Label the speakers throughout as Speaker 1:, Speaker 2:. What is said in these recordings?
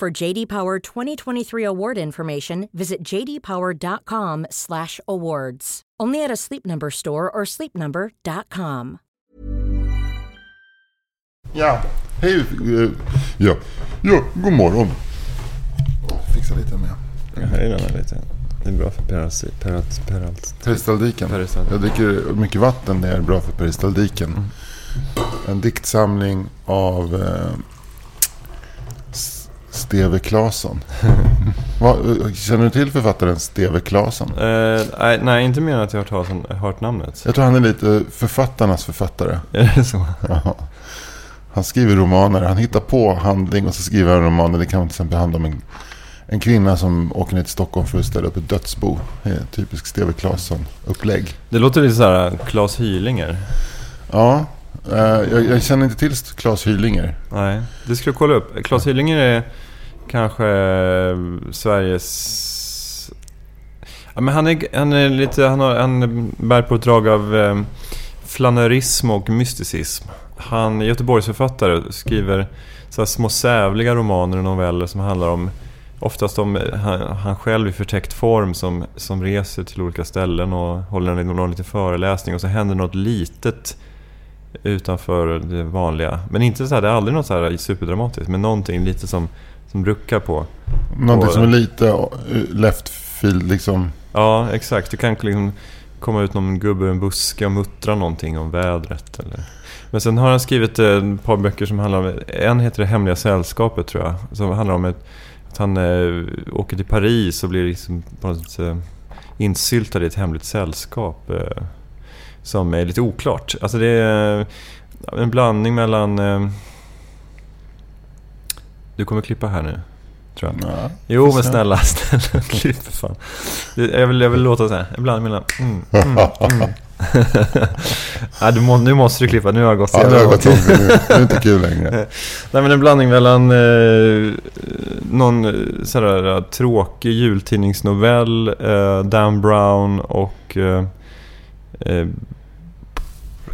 Speaker 1: For JD Power 2023 award information, visit jdpower.com/awards. Only at a Sleep Number store or sleepnumber.com.
Speaker 2: Ja, hej. eh, Ja, ja god morgon. Fixa lite med
Speaker 3: Jag höjer den här lite. Det är bra för peralsi- peralt- peralt-
Speaker 2: peristaltiken.
Speaker 3: Peristaltik.
Speaker 2: Jag dricker mycket vatten, det är bra för peristaltiken. En diktsamling av eh, Steve Claesson. Känner du till författaren Steve Claesson?
Speaker 3: Eh, nej, nej, inte mer än att jag har hört namnet.
Speaker 2: Jag tror han är lite författarnas författare.
Speaker 3: Är det så?
Speaker 2: Ja. Han skriver romaner, han hittar på handling och så skriver han romaner. Det kan till exempel handla om en, en kvinna som åker ner till Stockholm för att ställa upp ett dödsbo. Det är typisk Steve Claesson-upplägg.
Speaker 3: Det låter lite så här Claes Hylinger.
Speaker 2: Ja, eh, jag, jag känner inte till Claes Hylinger.
Speaker 3: Nej, det ska du kolla upp. Claes Hylinger är kanske eh, Sveriges... Ja, men han, är, han, är lite, han, har, han bär på ett drag av eh, flanörism och mysticism. Han är Göteborgsförfattare skriver så här små sävliga romaner och noveller som handlar om Oftast om eh, han, han själv i förtäckt form som, som reser till olika ställen och håller en, någon liten föreläsning och så händer något litet utanför det vanliga. Men inte så här, det är aldrig något så här superdramatiskt, men någonting lite som, som ruckar på.
Speaker 2: Någonting
Speaker 3: Och-
Speaker 2: som är lite eh, left field liksom.
Speaker 3: Ja, exakt. Det kan liksom komma ut någon gubbe ur en buske och muttra någonting om vädret. Eller. Men sen har han skrivit eh, ett par böcker som handlar om... En heter Det Hemliga Sällskapet tror jag. Som handlar om ett, att han eh, åker till Paris och blir liksom på något sätt, eh, insyltad i ett hemligt sällskap. Eh, som är lite oklart. Alltså det är eh, en blandning mellan... Du kommer klippa här nu, tror jag.
Speaker 2: Ja.
Speaker 3: Jo, men snälla, snälla, klipp fan. Det- Jag vill, jag vill låta så här, ibland mellan... Mm, mm, mm. Nej, du må, nu måste du klippa, nu har jag gått
Speaker 2: Ja, det
Speaker 3: jävla
Speaker 2: har gått nu. Det är inte kul längre.
Speaker 3: Nej, men en blandning mellan eh, någon eh, sådär eh, tråkig jultidningsnovell, eh, Dan Brown och eh, eh,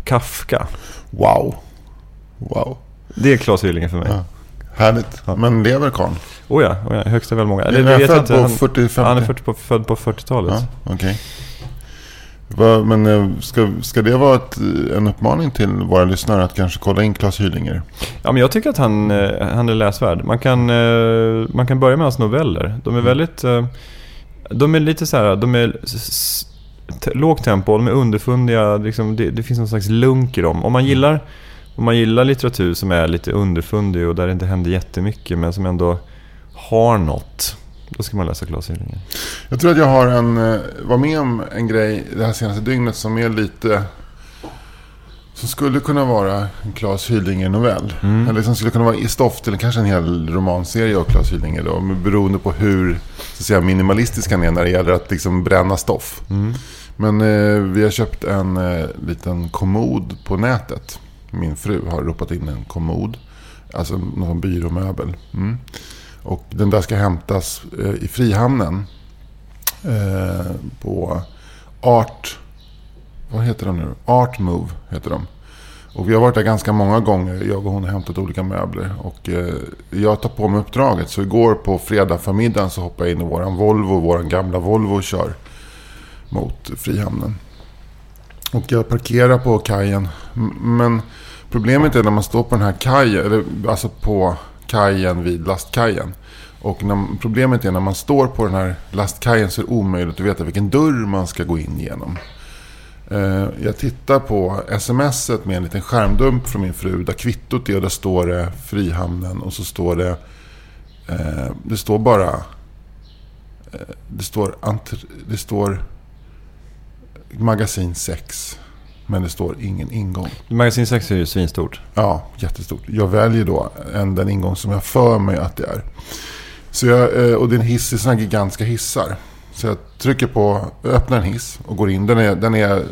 Speaker 3: Kafka.
Speaker 2: Wow. Wow.
Speaker 3: Det är Claes Hyllinger för mig.
Speaker 2: Ja. Härligt. Men lever karln?
Speaker 3: Oh ja, oh ja, högsta välmåga.
Speaker 2: Är
Speaker 3: Eller,
Speaker 2: han född
Speaker 3: inte.
Speaker 2: på
Speaker 3: Han,
Speaker 2: 40-50?
Speaker 3: han är 40 på, född på 40-talet.
Speaker 2: Ja. Vad- Men eh, ska, ska det vara ett, en uppmaning till våra lyssnare att kanske kolla in Claes Hylinger?
Speaker 3: Ja, men jag tycker att han, eh, han är läsvärd. Man kan, eh, man kan börja med hans noveller. De är väldigt... eh, De är lite så här, de är lågt tempo, de är underfundiga. Liksom, det, det finns någon slags lunk i dem. Om man gillar, om man gillar litteratur som är lite underfundig och där det inte händer jättemycket men som ändå har något. Då ska man läsa Claes Hylinger.
Speaker 2: Jag tror att jag har en, eh, var med om en grej det här senaste dygnet som är lite... Som skulle kunna vara en Claes Hylinger-novell.
Speaker 3: Mm.
Speaker 2: Eller som skulle kunna vara i stoff till kanske en hel romanserie av Claes Hylinger. Då, beroende på hur så att säga, minimalistisk han är när det gäller att liksom bränna stoff.
Speaker 3: Mm.
Speaker 2: Men eh, vi har köpt en eh, liten kommod på nätet. Min fru har ropat in en kommod. Alltså någon byråmöbel. Mm. Och den där ska hämtas eh, i Frihamnen. Eh, på Art... Vad heter de nu? Art Move heter de. Och vi har varit där ganska många gånger. Jag och hon har hämtat olika möbler. Och eh, jag tar på mig uppdraget. Så igår på fredag förmiddagen så hoppade jag in i våran Volvo. Våran gamla Volvo och kör mot Frihamnen. Och jag parkerar på kajen. M- Men problemet är när man står på den här kajen. Eller alltså på kajen vid lastkajen. Och när, problemet är när man står på den här lastkajen så är det omöjligt att veta vilken dörr man ska gå in genom. Eh, jag tittar på smset med en liten skärmdump från min fru där kvittot är och där står det Frihamnen och så står det eh, Det står bara eh, Det står, det står Magasin 6 men det står ingen ingång.
Speaker 3: Magasin 6 är ju svinstort.
Speaker 2: Ja, jättestort. Jag väljer då en, den ingång som jag för mig att det är. Så jag, eh, och det är en hiss i sådana här gigantiska hissar. Så jag trycker på, öppnar en hiss och går in. Den är, den är,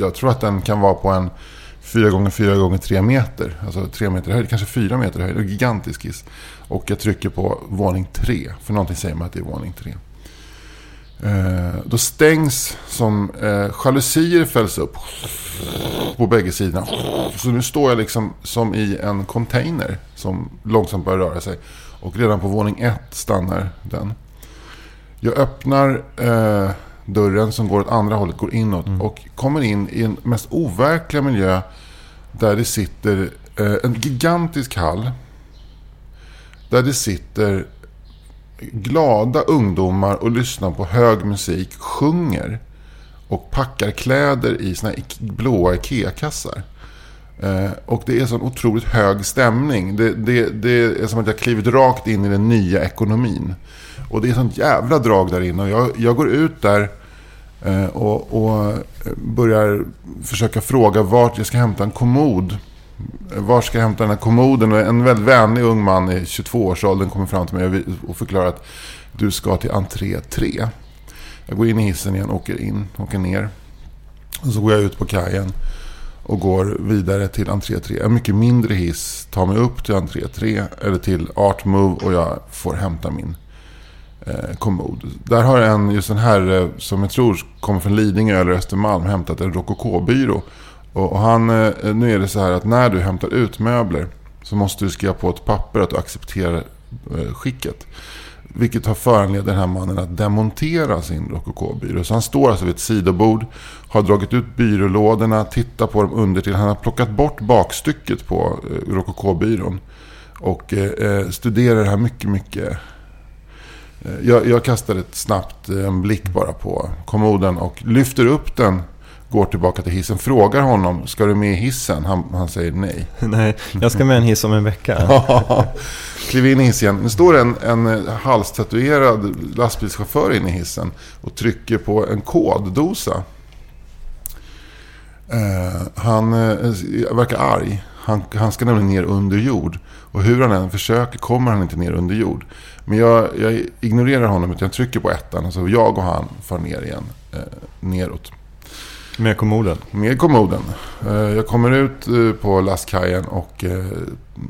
Speaker 2: jag tror att den kan vara på en 4 gånger 4 gånger 3 meter. Alltså 3 meter höjd, kanske 4 meter höjd. En gigantisk hiss. Och jag trycker på våning 3. För någonting säger mig att det är våning 3. Eh, då stängs som eh, jalusier fälls upp på bägge sidorna. Så nu står jag liksom som i en container som långsamt börjar röra sig. Och redan på våning 1 stannar den. Jag öppnar eh, dörren som går åt andra hållet, går inåt mm. och kommer in i en mest overkliga miljö där det sitter eh, en gigantisk hall. Där det sitter glada ungdomar och lyssnar på hög musik, sjunger och packar kläder i såna här blåa IKEA-kassar. Eh, och det är sån otroligt hög stämning. Det, det, det är som att jag klivit rakt in i den nya ekonomin. Och det är sånt jävla drag där inne. Och jag, jag går ut där eh, och, och, eh, börjar försöka fråga vart jag ska hämta en kommod. Var ska jag hämta den här kommoden? Och en väldigt vänlig ung man i 22-årsåldern kommer fram till mig och förklarar att du ska till entré 3. Jag går in i hissen igen, åker in, åker ner. Och så går jag ut på kajen och går vidare till entré 3. En mycket mindre hiss tar mig upp till entré 3 eller till Art Move och jag får hämta min eh, kommod. Där har en, just en här som jag tror kommer från Lidingö eller Östermalm hämtat en rokokobyrå. byrå och han, eh, nu är det så här att när du hämtar ut möbler så måste du skriva på ett papper att du accepterar eh, skicket. Vilket har föranlett den här mannen att demontera sin rokokobyrå. Så han står alltså vid ett sidobord, har dragit ut byrålådorna, tittar på dem under till. Han har plockat bort bakstycket på eh, rokokobyrån. Och eh, eh, studerar det här mycket, mycket. Jag, jag kastar ett snabbt en blick bara på kommoden och lyfter upp den går tillbaka till hissen, frågar honom, ska du med i hissen? Han, han säger nej.
Speaker 3: nej, jag ska med en hiss om en vecka.
Speaker 2: Kliv in i hissen. Nu står en, en halstatuerad lastbilschaufför inne i hissen och trycker på en koddosa. Uh, han uh, verkar arg. Han, han ska nämligen ner under jord. Och hur han än försöker kommer han inte ner under jord. Men jag, jag ignorerar honom utan jag trycker på ettan. Alltså jag och han far ner igen. Uh, neråt.
Speaker 3: Med kommoden?
Speaker 2: Med kommoden. Eh, jag kommer ut eh, på lastkajen och eh,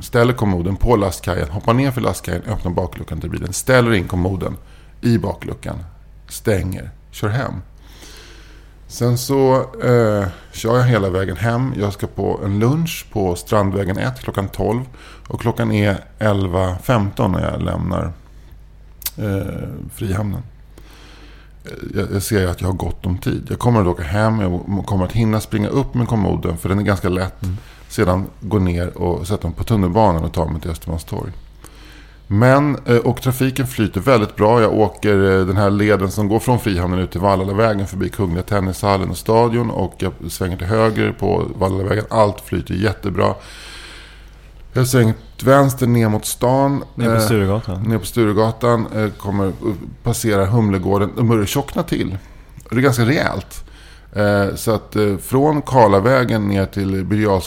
Speaker 2: ställer kommoden på lastkajen. Hoppar ner för lastkajen, öppnar bakluckan till bilen. Ställer in kommoden i bakluckan. Stänger, kör hem. Sen så eh, kör jag hela vägen hem. Jag ska på en lunch på Strandvägen 1 klockan 12. Och klockan är 11.15 när jag lämnar eh, Frihamnen. Jag, ser att jag har gott om tid. Jag kommer att åka hem. Jag kommer att hinna springa upp med kommoden. För den är ganska lätt. Mm. Sedan gå ner och sätta mig på tunnelbanan och ta mig till Östermalmstorg. Men, eh, och trafiken flyter väldigt bra. Jag åker eh, den här leden som går från Frihamnen ut till Vallallavägen förbi Kungliga Tennishallen och Stadion. Och jag svänger till höger på Vallallavägen. Allt flyter jättebra. Jag har svängt vänster ner mot stan.
Speaker 3: Ner på Sturegatan.
Speaker 2: Eh, ner på Sturegatan. Eh, kommer passera Humlegården. Det börjar tjockna till. Det är ganska rejält. Eh, så att eh, från Karlavägen ner till Birger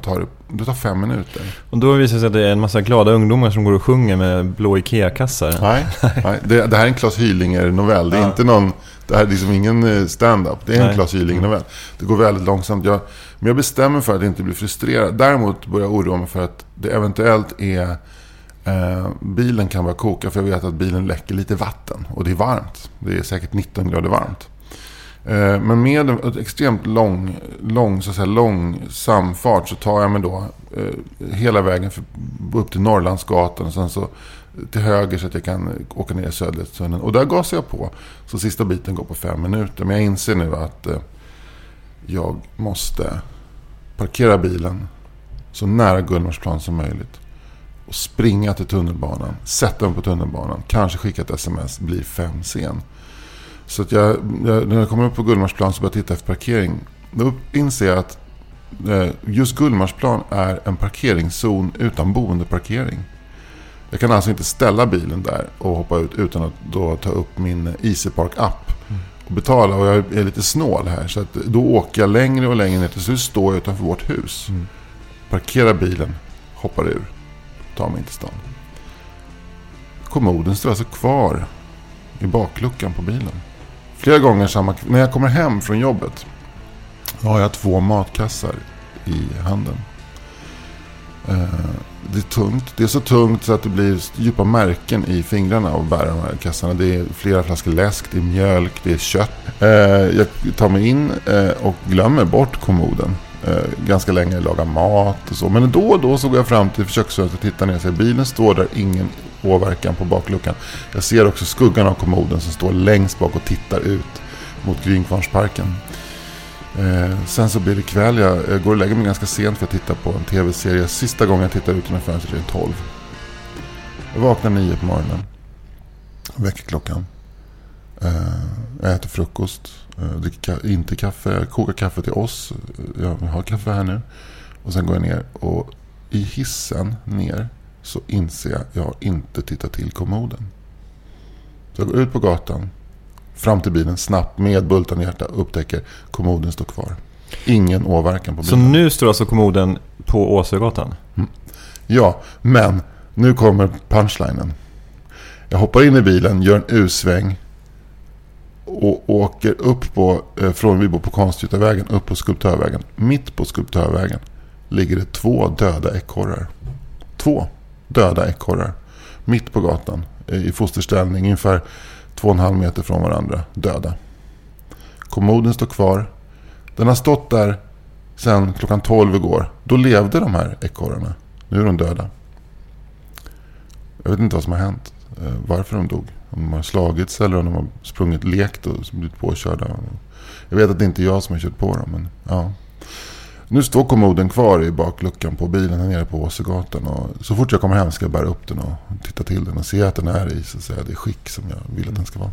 Speaker 2: tar det tar fem minuter.
Speaker 3: Och då visar det sig att det är en massa glada ungdomar som går och sjunger med blå Ikea-kassar.
Speaker 2: Nej, nej. Det, det, här är en Klas Hylinger-novell. Det är ja. inte någon... Det här är liksom ingen eh, stand-up. Det är en Klas Hylinger-novell. Det går väldigt långsamt. Jag, men jag bestämmer för att inte bli frustrerad. Däremot börjar jag oroa mig för att det eventuellt är... Eh, bilen kan börja koka för jag vet att bilen läcker lite vatten. Och det är varmt. Det är säkert 19 grader varmt. Eh, men med en extremt lång, lång, så att säga, långsam fart så tar jag mig då eh, hela vägen för, upp till Norrlandsgatan och sen så till höger så att jag kan åka ner i Söderledstunneln. Och där gasar jag på. Så sista biten går på fem minuter. Men jag inser nu att eh, jag måste parkera bilen så nära Gullmarsplan som möjligt. Och springa till tunnelbanan. Sätta mig på tunnelbanan. Kanske skicka ett sms. Blir fem sen. Så att jag, jag, när jag kommer upp på Gullmarsplan så börjar jag titta efter parkering. Då inser jag att eh, just Gullmarsplan är en parkeringszon utan boendeparkering. Jag kan alltså inte ställa bilen där och hoppa ut utan att då ta upp min EasyPark-app och betala. Och jag är lite snål här. Så att då åker jag längre och längre ner. Till slut står jag utanför vårt hus. Mm. Parkerar bilen, hoppar ur, tar mig in till stan kommoden står alltså kvar i bakluckan på bilen. Flera gånger samma När jag kommer hem från jobbet har jag två matkassar i handen. Eh, det är tungt. Det är så tungt så att det blir djupa märken i fingrarna av att bära de här kassarna. Det är flera flaskor läsk, det är mjölk, det är kött. Eh, jag tar mig in eh, och glömmer bort kommoden. Ganska länge lagar mat och så. Men då och då så går jag fram till köksfönstret och tittar ner. Så bilen står där, ingen åverkan på bakluckan. Jag ser också skuggan av kommoden som står längst bak och tittar ut mot Grünkvarnsparken. Eh, sen så blir det kväll. Jag, jag går och lägger mig ganska sent för att titta på en tv-serie. Sista gången jag tittar ut genom fönstret är 12. Jag vaknar 9 på morgonen. Väcker klockan. Eh, jag äter frukost. Eh, dricker inte kaffe. Jag kokar kaffe till oss. Jag har kaffe här nu. Och sen går jag ner. Och i hissen ner så inser jag att jag inte tittat till kommoden. Så jag går ut på gatan fram till bilen snabbt med bultande hjärta upptäcker kommoden står kvar. Ingen åverkan på bilen.
Speaker 3: Så nu står alltså kommoden på Åsögatan? Mm.
Speaker 2: Ja, men nu kommer punchlinen. Jag hoppar in i bilen, gör en U-sväng och åker upp på, eh, från vi bor på Konstgjutarvägen upp på Skulptörvägen. Mitt på Skulptörvägen ligger det två döda ekorrar. Två döda ekorrar. Mitt på gatan i fosterställning ungefär två och en halv meter från varandra, döda. Kommoden står kvar. Den har stått där sedan klockan 12 igår. Då levde de här ekorrarna. Nu är de döda. Jag vet inte vad som har hänt. Eh, varför de dog. Om de har slagits eller om de har sprungit lekt och blivit påkörda. Jag vet att det inte är jag som har kört på dem. Men ja. Nu står kommoden kvar i bakluckan på bilen här nere på Åsögatan. Och så fort jag kommer hem ska jag bära upp den och titta till den och se att den är i så att säga, det skick som jag vill att den ska vara.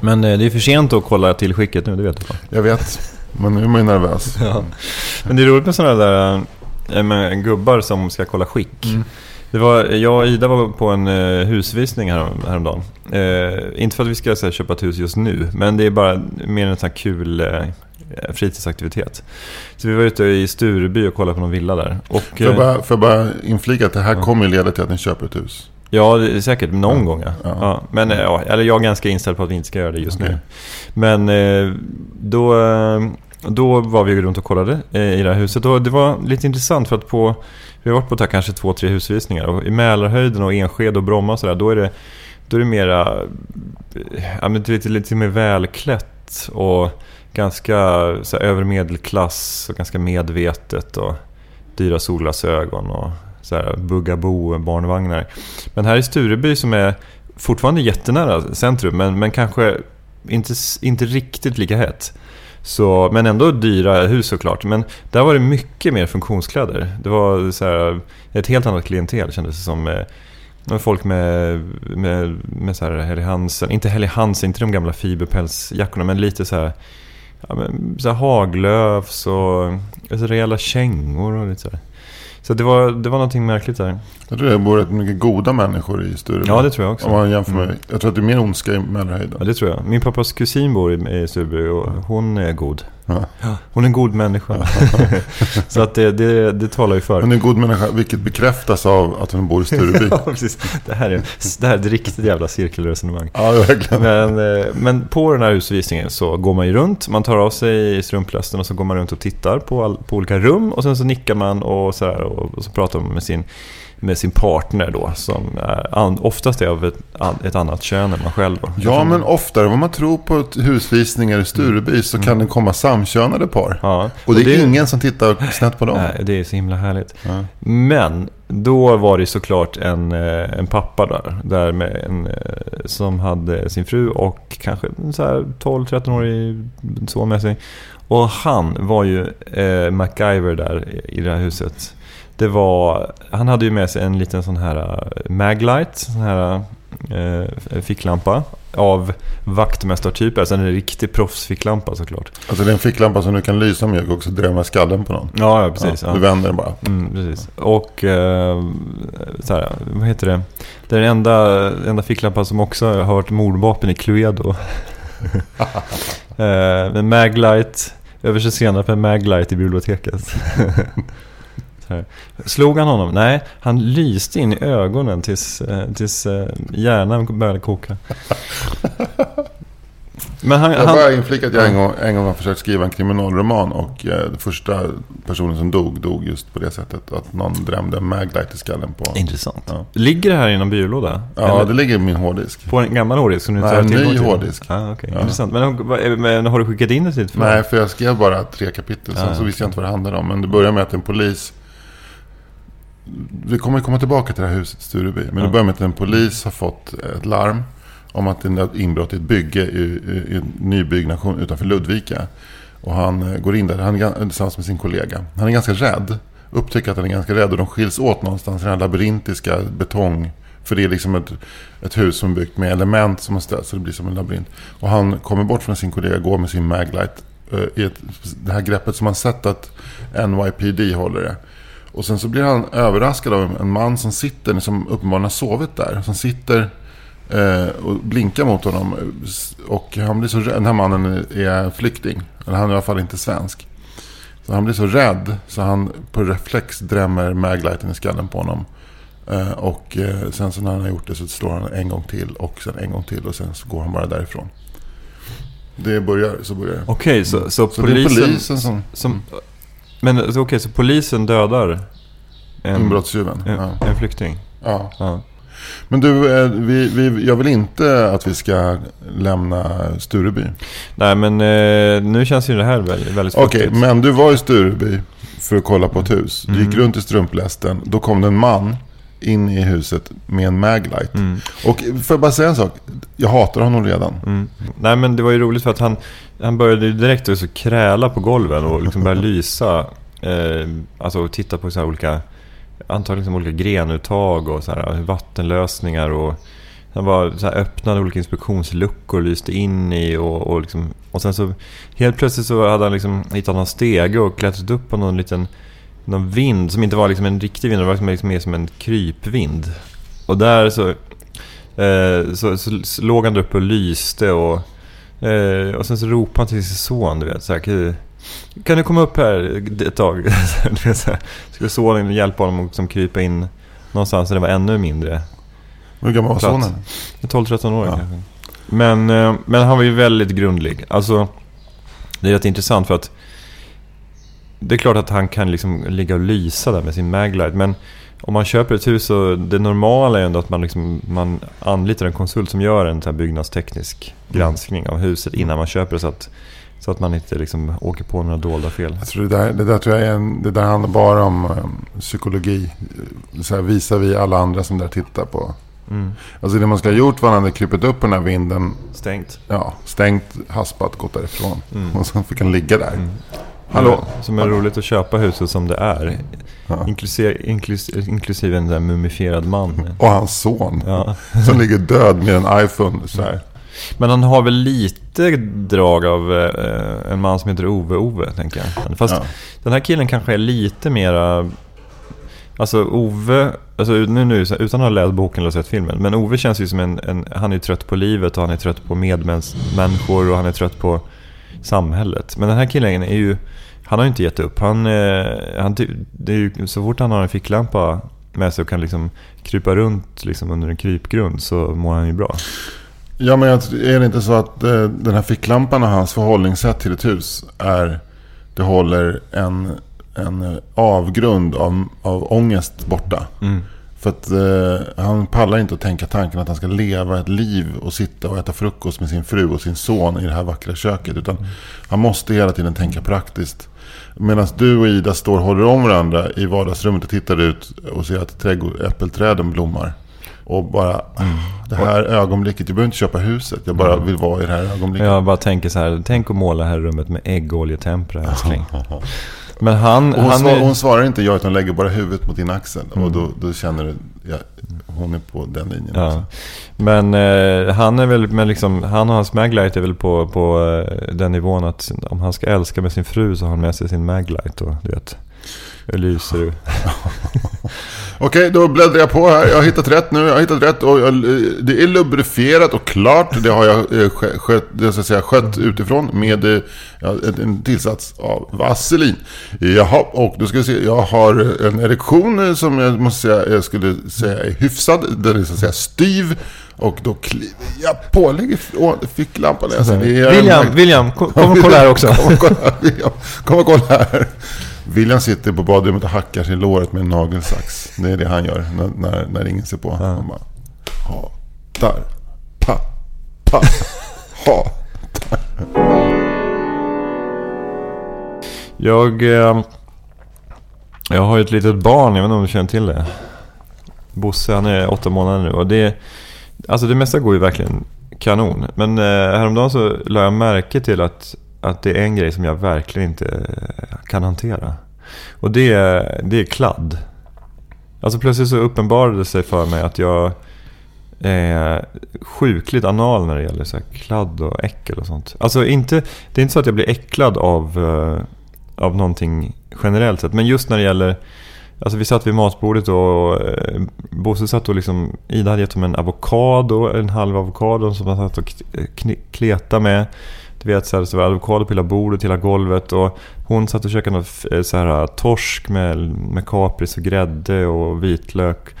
Speaker 3: Men eh, det är för sent att kolla till skicket nu, det vet
Speaker 2: du Jag vet, men nu är man ju nervös. ja.
Speaker 3: Men det är roligt med sådana där eh, med gubbar som ska kolla skick. Mm. Det var, jag och Ida var på en eh, husvisning härom, häromdagen. Eh, inte för att vi ska här, köpa ett hus just nu, men det är bara mer en sån här kul eh, fritidsaktivitet. Så vi var ute i Stureby och kollade på någon villa där. Och,
Speaker 2: får, jag bara, får jag bara inflika att det här ja. kommer leda till att ni köper ett hus?
Speaker 3: Ja, det är säkert någon ja. gång ja. ja. ja. Men ja, eller jag är ganska inställd på att vi inte ska göra det just okay. nu. Men eh, då, eh, då var vi runt och kollade eh, i det här huset. Och det var lite intressant för att på, vi har varit på kanske två, tre husvisningar. Och I Mälarhöjden och Enskede och Bromma och sådär, då är det, då är det mera, ja men lite, lite mer välklätt och ganska så här, över medelklass och ganska medvetet och dyra solglasögon och så här, Bugaboo barnvagnar. Men här i Stureby som är fortfarande jättenära centrum men, men kanske inte, inte riktigt lika hett. Så, men ändå dyra hus såklart. Men där var det mycket mer funktionskläder. Det var så här, ett helt annat klientel kändes det som. Eh, med folk med, med, med så här Helly Hansen, inte Helly Hansen, inte de gamla fiberpälsjackorna men lite så här, ja, men, så här Haglöfs och alltså, rejäla kängor och lite så här. Så det var, det var någonting märkligt där.
Speaker 2: Jag tror det bor rätt mycket goda människor i Stureby.
Speaker 3: Ja, det tror jag också.
Speaker 2: Om man jämför med, mm. Jag tror att det är mer ondska i Mälarhöjden.
Speaker 3: Ja, det tror jag. Min pappas kusin bor i, i Stureby och hon är god. Hon är en god människa. så att det, det, det talar ju för.
Speaker 2: Hon är en god människa, vilket bekräftas av att hon bor i Stureby.
Speaker 3: ja, precis. Det här är, det här är ett riktigt jävla cirkelresonemang.
Speaker 2: Ja, verkligen.
Speaker 3: Men, eh, men på den här husvisningen så går man ju runt. Man tar av sig strumplästen och så går man runt och tittar på, all, på olika rum. Och sen så nickar man och så, här, och, och så pratar man med sin med sin partner då som är, oftast är av ett, ett annat kön än man själv. Då.
Speaker 2: Ja, men oftare vad man tror på husvisningar i Stureby mm. så kan mm. det komma samkönade par. Ja. Och det är det, ingen som tittar snett på dem.
Speaker 3: Nej, det är så himla härligt. Ja. Men då var det såklart en, eh, en pappa där, där med en, eh, som hade sin fru och kanske 12-13-årig son med sig. Och han var ju eh, MacGyver där i det här huset det var, han hade ju med sig en liten sån här uh, maglight, sån här uh, ficklampa. av vaktmästartyp. Alltså en riktig proffsficklampa såklart.
Speaker 2: Alltså det är en ficklampa som du kan lysa med och också drämma skallen på någon.
Speaker 3: Ja, ja precis. Ja,
Speaker 2: Du vänder den bara.
Speaker 3: Mm, precis. Och eh, så här, vad heter det? Det är den enda, enda ficklampan som också har varit mordvapen i Cluedo. eh, Maglight, överste scenen för Maglight i biblioteket. Slog han honom? Nej, han lyste in i ögonen tills, eh, tills eh, hjärnan började koka. Men han,
Speaker 2: Jag
Speaker 3: han,
Speaker 2: bara inflika att jag en gång, en gång har försökt skriva en kriminalroman och eh, första personen som dog, dog just på det sättet. Att någon drämde en maglight i skallen på.
Speaker 3: Intressant.
Speaker 2: Ja.
Speaker 3: Ligger det här i någon byrålåda?
Speaker 2: Ja,
Speaker 3: Eller-
Speaker 2: det ligger i min hårddisk.
Speaker 3: På en gammal hårddisk som du inte
Speaker 2: Nej, en ny hårddisk.
Speaker 3: Ah, okay.
Speaker 2: Ja.
Speaker 3: Intressant. Men, vad- men har du skickat in det till ett förlag?
Speaker 2: Nej, för jag skrev bara tre kapitel. Sen
Speaker 3: Ah,
Speaker 2: så visste jag inte vad det handlade om. Men det börjar med att en polis... Vi kommer komma tillbaka till det här huset i Stureby. Men det börjar med att en polis har fått ett larm om att det är inbrott i ett bygge i, i, i nybyggnation utanför Ludvika. Och han eh, går in där han är, tillsammans med sin kollega. Han är ganska rädd. Upptäcker att han är ganska rädd och de skiljs åt någonstans i den här labyrintiska betong. För det är liksom ett, ett hus som är byggt med element som har ställt så det blir som en labyrint. Och han kommer bort från sin kollega, går med sin maglight. eh, I ett, det här greppet som man sett att NYPD håller det. Och sen så blir han överraskad av en man som sitter, som uppenbarligen har sovit där. Som sitter eh, och blinkar mot honom. Och han blir så rädd. Den här mannen är flykting. Eller han är i alla fall inte svensk. Så han blir så rädd så han på reflex drämmer maglighten i skallen på honom. Eh, och eh, sen så när han har gjort det så slår han en gång till och sen en gång till och sen så går han bara därifrån. Det börjar, så börjar det.
Speaker 3: Okej, så, så,
Speaker 2: Så
Speaker 3: polisen...
Speaker 2: det är polisen som...
Speaker 3: som men så- okej, så polisen dödar en,
Speaker 2: Inbrottstjuven.
Speaker 3: en,
Speaker 2: Ja.
Speaker 3: en flykting?
Speaker 2: ja.
Speaker 3: Ja.
Speaker 2: Men du, eh, vi, vi, jag vill inte att vi ska lämna Stureby.
Speaker 3: Nej, men eh, nu känns ju det här väldigt, väldigt
Speaker 2: Okej,
Speaker 3: futtigt.
Speaker 2: men du var i Stureby för att kolla på ett hus. Du gick
Speaker 3: Mm.
Speaker 2: runt i strumplästen. Då kom det en man in i huset med en maglight.
Speaker 3: Mm.
Speaker 2: Och får jag bara säga en sak? Jag hatar honom redan.
Speaker 3: Mm. Nej men det var ju roligt för att han, han började ju direkt så kräla på golven och liksom började lysa. Eh, alltså titta på så här olika, antagligen liksom olika grenuttag och så här eh, vattenlösningar. Och han var så här öppnade olika inspektionsluckor och lyste in i och, och, liksom, och sen så helt plötsligt så hade han liksom hittat någon stege och klättrat upp på någon liten någon vind som inte var liksom en riktig vind, det var liksom, liksom mer som en krypvind. Och där så Eh, så, så, så låg han där uppe och lyste och, eh, och sen så ropade han till sin son, du vet. Så här, kan, du komma upp här ett tag? Så Skulle sonen hjälpa honom att liksom krypa in någonstans där det var ännu mindre.
Speaker 2: Hur gammal var sonen?
Speaker 3: 12-13 år
Speaker 2: Ja.
Speaker 3: kanske. Men, eh, men han var ju väldigt grundlig. Alltså, det är rätt intressant för att det är klart att han kan liksom ligga och lysa där med sin maglight. Men om man köper ett hus så det normala är ändå att man, liksom, man anlitar en konsult som gör en här byggnadsteknisk granskning av huset innan man köper det. Så att, så att man inte liksom åker på några dolda fel.
Speaker 2: Jag tror det, där, det där tror jag är en, det där handlar bara om um, psykologi. Så här visar vi alla andra som där tittar på.
Speaker 3: Mm.
Speaker 2: Alltså det man ska ha gjort var att han hade krypit upp på den här vinden.
Speaker 3: Stängt.
Speaker 2: Ja, stängt, haspat, gått därifrån.
Speaker 3: Mm.
Speaker 2: Och sen fick han ligga där.
Speaker 3: Mm.
Speaker 2: Hallå?
Speaker 3: Som är roligt att köpa huset som det är.
Speaker 2: Ja.
Speaker 3: Inklusive, inklusive, inklusive en där mumifierad man.
Speaker 2: Och hans son.
Speaker 3: Ja.
Speaker 2: Som ligger död med en iPhone. Så här.
Speaker 3: Men han har väl lite drag av eh, en man som heter Ove Ove, tänker jag. Fast
Speaker 2: Ja.
Speaker 3: den här killen kanske är lite mera... Alltså Ove, alltså nu, nu utan att ha läst boken eller sett filmen. Men Ove känns ju som en, en... Han är trött på livet och han är trött på medmänniskor och han är trött på samhället. Men den här killen är ju... Han har ju inte gett upp. Han, eh, han, det är ju, så fort han har en ficklampa med sig och kan liksom krypa runt liksom under en krypgrund så mår han ju bra.
Speaker 2: Ja, men är det inte så att eh, den här ficklampan och hans förhållningssätt till ett hus är... Det håller en, en avgrund av, av ångest borta.
Speaker 3: Mm.
Speaker 2: För att eh, han pallar inte att tänka tanken att han ska leva ett liv och sitta och äta frukost med sin fru och sin son i det här vackra köket. Utan han måste hela tiden tänka praktiskt. Medan du och Ida står och håller om varandra i vardagsrummet och tittar ut och ser att trädgård, äppelträden blommar. Och bara, ah, det här ögonblicket, jag behöver inte köpa huset, jag bara vill vara i det här ögonblicket.
Speaker 3: Jag bara tänker så här, tänk att måla det här rummet med äggoljetempera älskling. Men han...
Speaker 2: Hon,
Speaker 3: han
Speaker 2: svar,
Speaker 3: är,
Speaker 2: hon svarar inte ja, utan lägger bara huvudet mot din axel.
Speaker 3: Mm.
Speaker 2: Och då, då känner du, ja, hon är på den linjen.
Speaker 3: Ja.
Speaker 2: också.
Speaker 3: Men eh, han är väl, men liksom, han och hans Maglite är väl på, på eh, den nivån att om han ska älska med sin fru så har han med sig sin Maglite och du vet, lyser.
Speaker 2: Okej, då bläddrar jag på här. Jag har hittat rätt nu. Jag har hittat rätt. Och jag, det är lubrifierat och klart. Det har jag eh, skö- skött, det ska jag säga, skött utifrån med eh, ja, en- tillsats av vaselin. Jaha, och då ska vi se. Jag har en erektion eh, som jag måste säga, jag skulle säga är hyfsad. Den är så att säga styv. Och då kliver jag på, lägger ficklampan. Alltså,
Speaker 3: William, William, kom, kom och kolla här också.
Speaker 2: Kom och kolla här, William. Kom och kolla här. William sitter på badrummet och hackar sig i låret med en nagelsax. Det är det han gör när, när, när ingen ser på. Han bara, ha, där, pa, pa, ha.
Speaker 3: Jag, eh, jag har ju ett litet barn, jag vet inte om du känner till det. Bosse, han är åtta månader nu och det, alltså det mesta går ju verkligen kanon. Men eh, häromdagen så la jag märke till att, att det är en grej som jag verkligen inte eh, kan hantera. Och det är, det är kladd. Alltså plötsligt så uppenbarade det sig för mig att jag är sjukligt anal när det gäller så här kladd och äckel och sånt. Alltså inte, det är inte så att jag blir äcklad av, eh, av någonting generellt sett. Men just när det gäller Alltså vi satt vid matbordet och Bosse satt och liksom Ida hade gett honom en avokado, en halv avokado som han satt och kletade med. Du vet så, här, så var det avokado på hela bordet, hela golvet och hon satt och käkade något eh, så här, torsk med, med kapris och grädde och vitlök.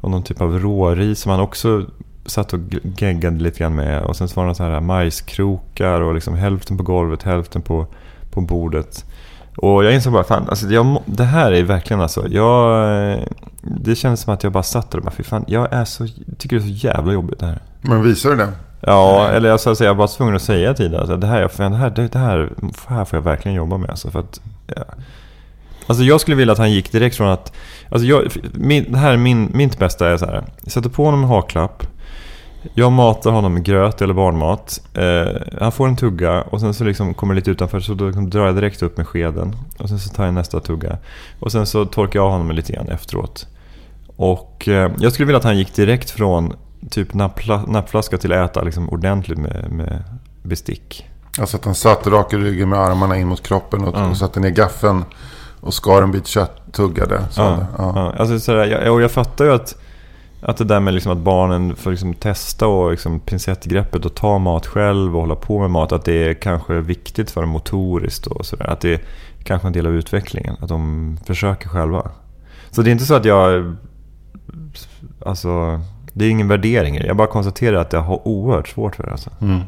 Speaker 3: Och någon typ av råris som han också satt och geggade lite grann med. Och sen så var det några så här majskrokar och liksom hälften på golvet, hälften på, på bordet. Och jag insåg bara, fan, alltså jag, det här är verkligen alltså, jag, eh, det kändes som att jag bara satt där och bara, fy fan, jag är så, tycker det är så jävla jobbigt det här.
Speaker 2: Men visar du det?
Speaker 3: Ja, eller jag, att säga, jag var tvungen att säga tidigare, alltså, det, här, det, här, det, här, här får jag verkligen jobba med. Alltså, för att, ja. alltså jag skulle vilja att han gick direkt från att, alltså jag, min, det här är min, mitt bästa är så här, jag sätter på honom en haklapp, jag matar honom med gröt eller barnmat. Eh, han får en tugga och sen så liksom kommer det lite utanför så då liksom drar jag direkt upp med skeden. Och sen så tar jag nästa tugga. Och sen så torkar jag av honom lite grann efteråt. Och eh, jag skulle vilja att han gick direkt från typ nappla, nappflaska till äta liksom ordentligt med, med bestick.
Speaker 2: Alltså att han satt rak i ryggen med armarna in mot kroppen och,
Speaker 3: Mm.
Speaker 2: och satte ner gaffeln och skar en bit kött, tuggade. Så
Speaker 3: Ja,
Speaker 2: ja.
Speaker 3: ja. Alltså, sådär, jag, och jag fattar ju att, att det där med liksom att barnen får liksom testa och liksom pincettgreppet och ta mat själv och hålla på med mat. Att det är kanske viktigt för dem motoriskt och sådär. Att det är kanske en del av utvecklingen. Att de försöker själva. Så det är inte så att jag... Alltså, det är ingen värdering det. Jag bara konstaterar att jag har oerhört svårt för det. Alltså.
Speaker 2: Mm.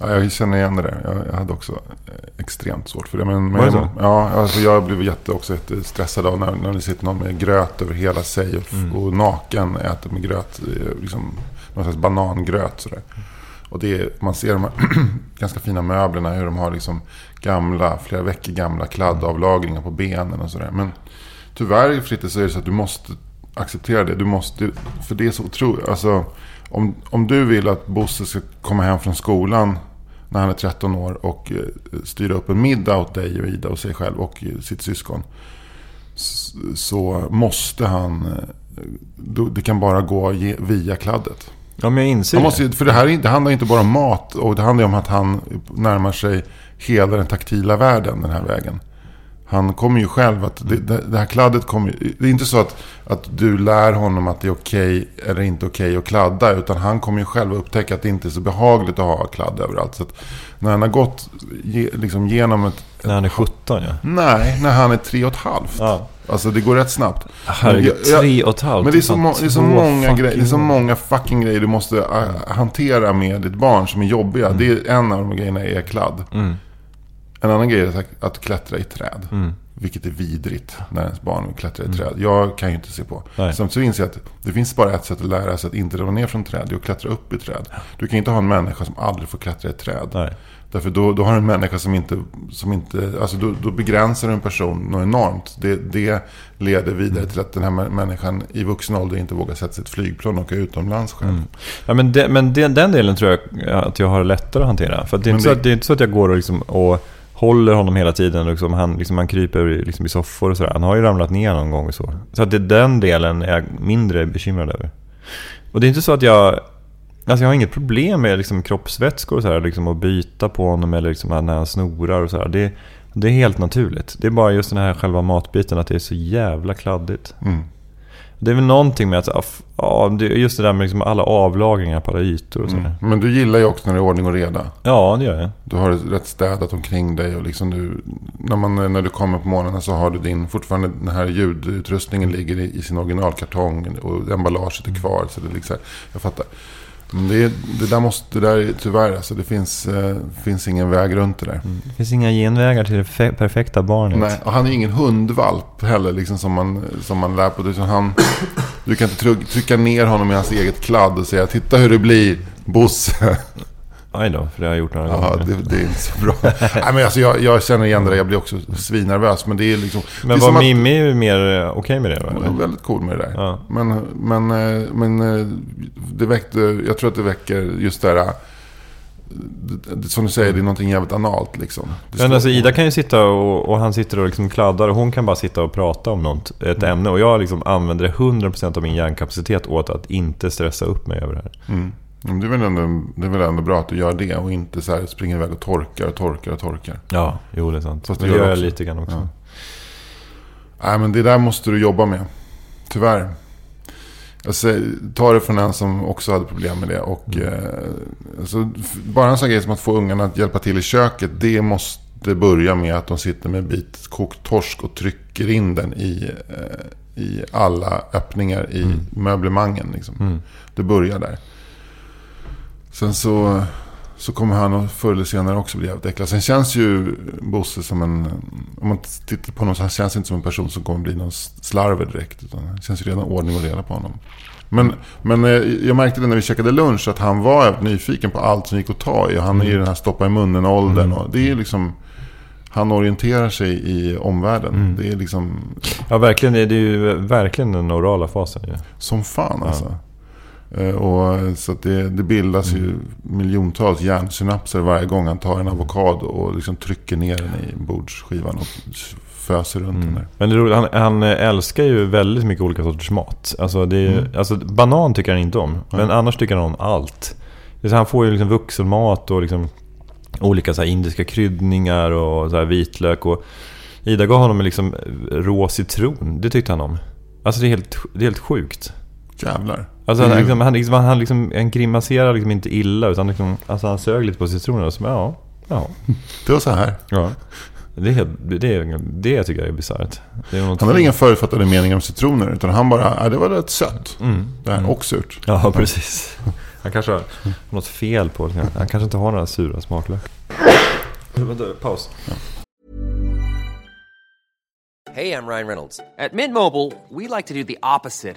Speaker 2: Ja, jag känner igen det där. Jag, hade också eh, extremt svårt för det. Men,
Speaker 3: det
Speaker 2: men,
Speaker 3: så?
Speaker 2: ja, alltså jag blev jätte, också jättestressad av när, när det sitter någon med gröt över hela sig och,
Speaker 3: Mm.
Speaker 2: och naken äter med gröt. eh, Liksom, någon slags banangröt sådär. Och det är, man ser de här ganska fina möblerna, hur de har liksom gamla, flera veckor gamla kladdavlagringar på benen och sådär. Men tyvärr Fritte så är det så att du måste acceptera det. Du måste, för det är så otroligt. Alltså, om, om du vill att Bosse ska komma hem från skolan när han är 13 år och eh, styra upp en middag åt dig och Ida och sig själv och eh, sitt syskon. Så måste han, eh, det kan bara gå via kladdet.
Speaker 3: Ja, men jag inser
Speaker 2: Han
Speaker 3: det.
Speaker 2: måste, ju- för det här det handlar inte bara om mat och det handlar om att han närmar sig hela den taktila världen den här vägen. Han kommer ju själv att, det, det, här kladdet kommer Det är inte så att, att du lär honom att det är okej eller inte okej att kladda. Utan han kommer ju själv att upptäcka att det inte är så behagligt att ha kladd överallt. Så när han har gått ge, liksom genom ett...
Speaker 3: När han är 17 ja.
Speaker 2: Nej, när han är tre och ett halvt.
Speaker 3: ja.
Speaker 2: Alltså det går rätt snabbt.
Speaker 3: Herregud, tre och ett halvt.
Speaker 2: Men det är så, må, det är så många grejer, det är så många fucking grejer du måste äh, hantera med ditt barn som är jobbiga. Det är en av de grejerna är kladd.
Speaker 3: Mm.
Speaker 2: En annan grej är att- klättra i träd.
Speaker 3: Mm.
Speaker 2: Vilket är vidrigt när ens barn vill klättra i träd. Jag kan ju inte se på.
Speaker 3: Nej.
Speaker 2: Sen så inser jag att det finns bara ett sätt att lära sig att inte ramla ner från träd. Det är att klättra upp i träd. Du kan inte ha en människa som aldrig får klättra i träd.
Speaker 3: Nej.
Speaker 2: Därför då, då har du en människa som inte, som inte alltså då, då begränsar du en person något enormt. Det, det leder vidare till att den här mä- människan i vuxen ålder inte vågar sätta sig i ett flygplan och åka utomlands själv.
Speaker 3: Mm. Ja, men det, men det, den delen tror jag att jag har lättare att hantera. För det, är inte så
Speaker 2: det-
Speaker 3: att, det är inte så att jag går och, liksom och håller honom hela tiden. Liksom, han, liksom, han kryper liksom, i soffor och sådär. Han har ju ramlat ner någon gång och så. Så att det, den delen är jag mindre bekymrad över. Och det är inte så att jag... Alltså jag har inget problem med liksom, kroppsvätskor och sådär. Liksom, att byta på honom eller liksom, när han snorar och sådär. Det, det är helt naturligt. Det är bara just den här själva matbiten, att det är så jävla kladdigt.
Speaker 2: Mm.
Speaker 3: Det är väl någonting med att, ja, just det där med liksom alla avlagringar på alla ytor och sådär.
Speaker 2: Men du gillar ju också när det är ordning och reda.
Speaker 3: Ja, det gör jag.
Speaker 2: Du har det rätt städat omkring dig och liksom du, när, man, när du kommer på morgonen så har du din, fortfarande den här ljudutrustningen ligger i, i sin originalkartong och emballaget är kvar. Så det är liksom, jag fattar. Det, är- det där måste, det där är tyvärr alltså, det finns, eh, finns ingen väg runt det där.
Speaker 3: Det finns inga genvägar till det fe- perfekta barnet.
Speaker 2: Nej, och han är ingen hundvalp heller liksom som man, som man lär på. det. Han, du kan inte tryck, trycka ner honom i hans eget kladd och säga titta hur det blir Bosse.
Speaker 3: Aj då, för det har jag gjort några
Speaker 2: Ja,
Speaker 3: gånger.
Speaker 2: det, det är inte så bra. Nej, men alltså, jag, jag känner igen det. Jag blir också svinnervös. Men det är liksom... det
Speaker 3: Men
Speaker 2: är
Speaker 3: var
Speaker 2: att-
Speaker 3: Mimmi ju mer eh, okej med det?
Speaker 2: Hon är
Speaker 3: eller?
Speaker 2: väldigt cool med det där.
Speaker 3: Ja.
Speaker 2: Men, men, eh, men eh, det väckte, jag tror att det väcker just det här, det- som du säger, det är någonting jävligt analt liksom. Det
Speaker 3: Men alltså Ida kan ju sitta och, och han sitter och liksom kladdar och hon kan bara sitta och prata om något, ett
Speaker 2: Mm.
Speaker 3: ämne. Och jag liksom använder 100% av min hjärnkapacitet åt att inte stressa upp mig över det här.
Speaker 2: Mm. Det är, väl ändå, det är väl ändå bra att du gör det och inte så här springer iväg och torkar och torkar och torkar.
Speaker 3: Ja, jo det är sant.
Speaker 2: Fast det
Speaker 3: det
Speaker 2: gör
Speaker 3: gör
Speaker 2: jag
Speaker 3: lite grann också.
Speaker 2: Ja. Nej, men det där måste du jobba med. Tyvärr. Jag säger, ta det från en som också hade problem med det. Och,
Speaker 3: Mm.
Speaker 2: eh, alltså, bara en sån grej som att få ungarna att hjälpa till i köket. Det måste börja med att de sitter med en bit kokt torsk och trycker in den i, eh, i alla öppningar i
Speaker 3: Mm.
Speaker 2: möblemangen. Liksom. Det börjar där. Sen så, så kommer han förr eller senare också bli jävligt äcklad. Sen känns ju Bosse som en... Om man tittar på honom så han känns inte som en person som kommer bli någon slarver direkt. Utan det känns ju redan ordning och reda på honom. Men, men eh, jag märkte det när vi käkade lunch att han var nyfiken på allt som gick att ta i. Och han är ju den här stoppa i munnen-åldern. Och det är liksom... Han orienterar sig i omvärlden. Det är liksom
Speaker 3: Ja, verkligen. Det är ju verkligen den orala fasen ju.
Speaker 2: som fan alltså. Eh, Och, så det, det bildas ju miljontals hjärnsynapser varje gång han tar en avokado och liksom trycker ner den i bordsskivan och föser runt den där.
Speaker 3: Men det är roligt, han, han älskar ju väldigt mycket olika sorters mat. Alltså, det är,
Speaker 2: Mm.
Speaker 3: alltså banan tycker han inte om. Men annars tycker han om allt. Han får ju liksom vuxenmat och liksom olika så indiska kryddningar och så här vitlök. Och Ida gav honom liksom rå citron. Det tyckte han om. Alltså det är helt, det är helt sjukt.
Speaker 2: Jävlar.
Speaker 3: Alltså han, liksom, han, liksom, han, liksom, han grimaserar liksom inte illa utan liksom, alltså han sög lite på citronen och så ja, ja.
Speaker 2: Det var så här.
Speaker 3: ja. Det, är det, det tycker jag är bisarrt.
Speaker 2: Han hade inga förutfattade meningar om citroner. Utan han bara, ja, det var rätt sött.
Speaker 3: Mm.
Speaker 2: Det här, och surt.
Speaker 3: Ja, precis. Han kanske har något fel på det. Han kanske inte har några sura smaklökar. Vänta, paus.
Speaker 4: Hey, I'm Ryan Reynolds. At Mint Mobile, we like to do the opposite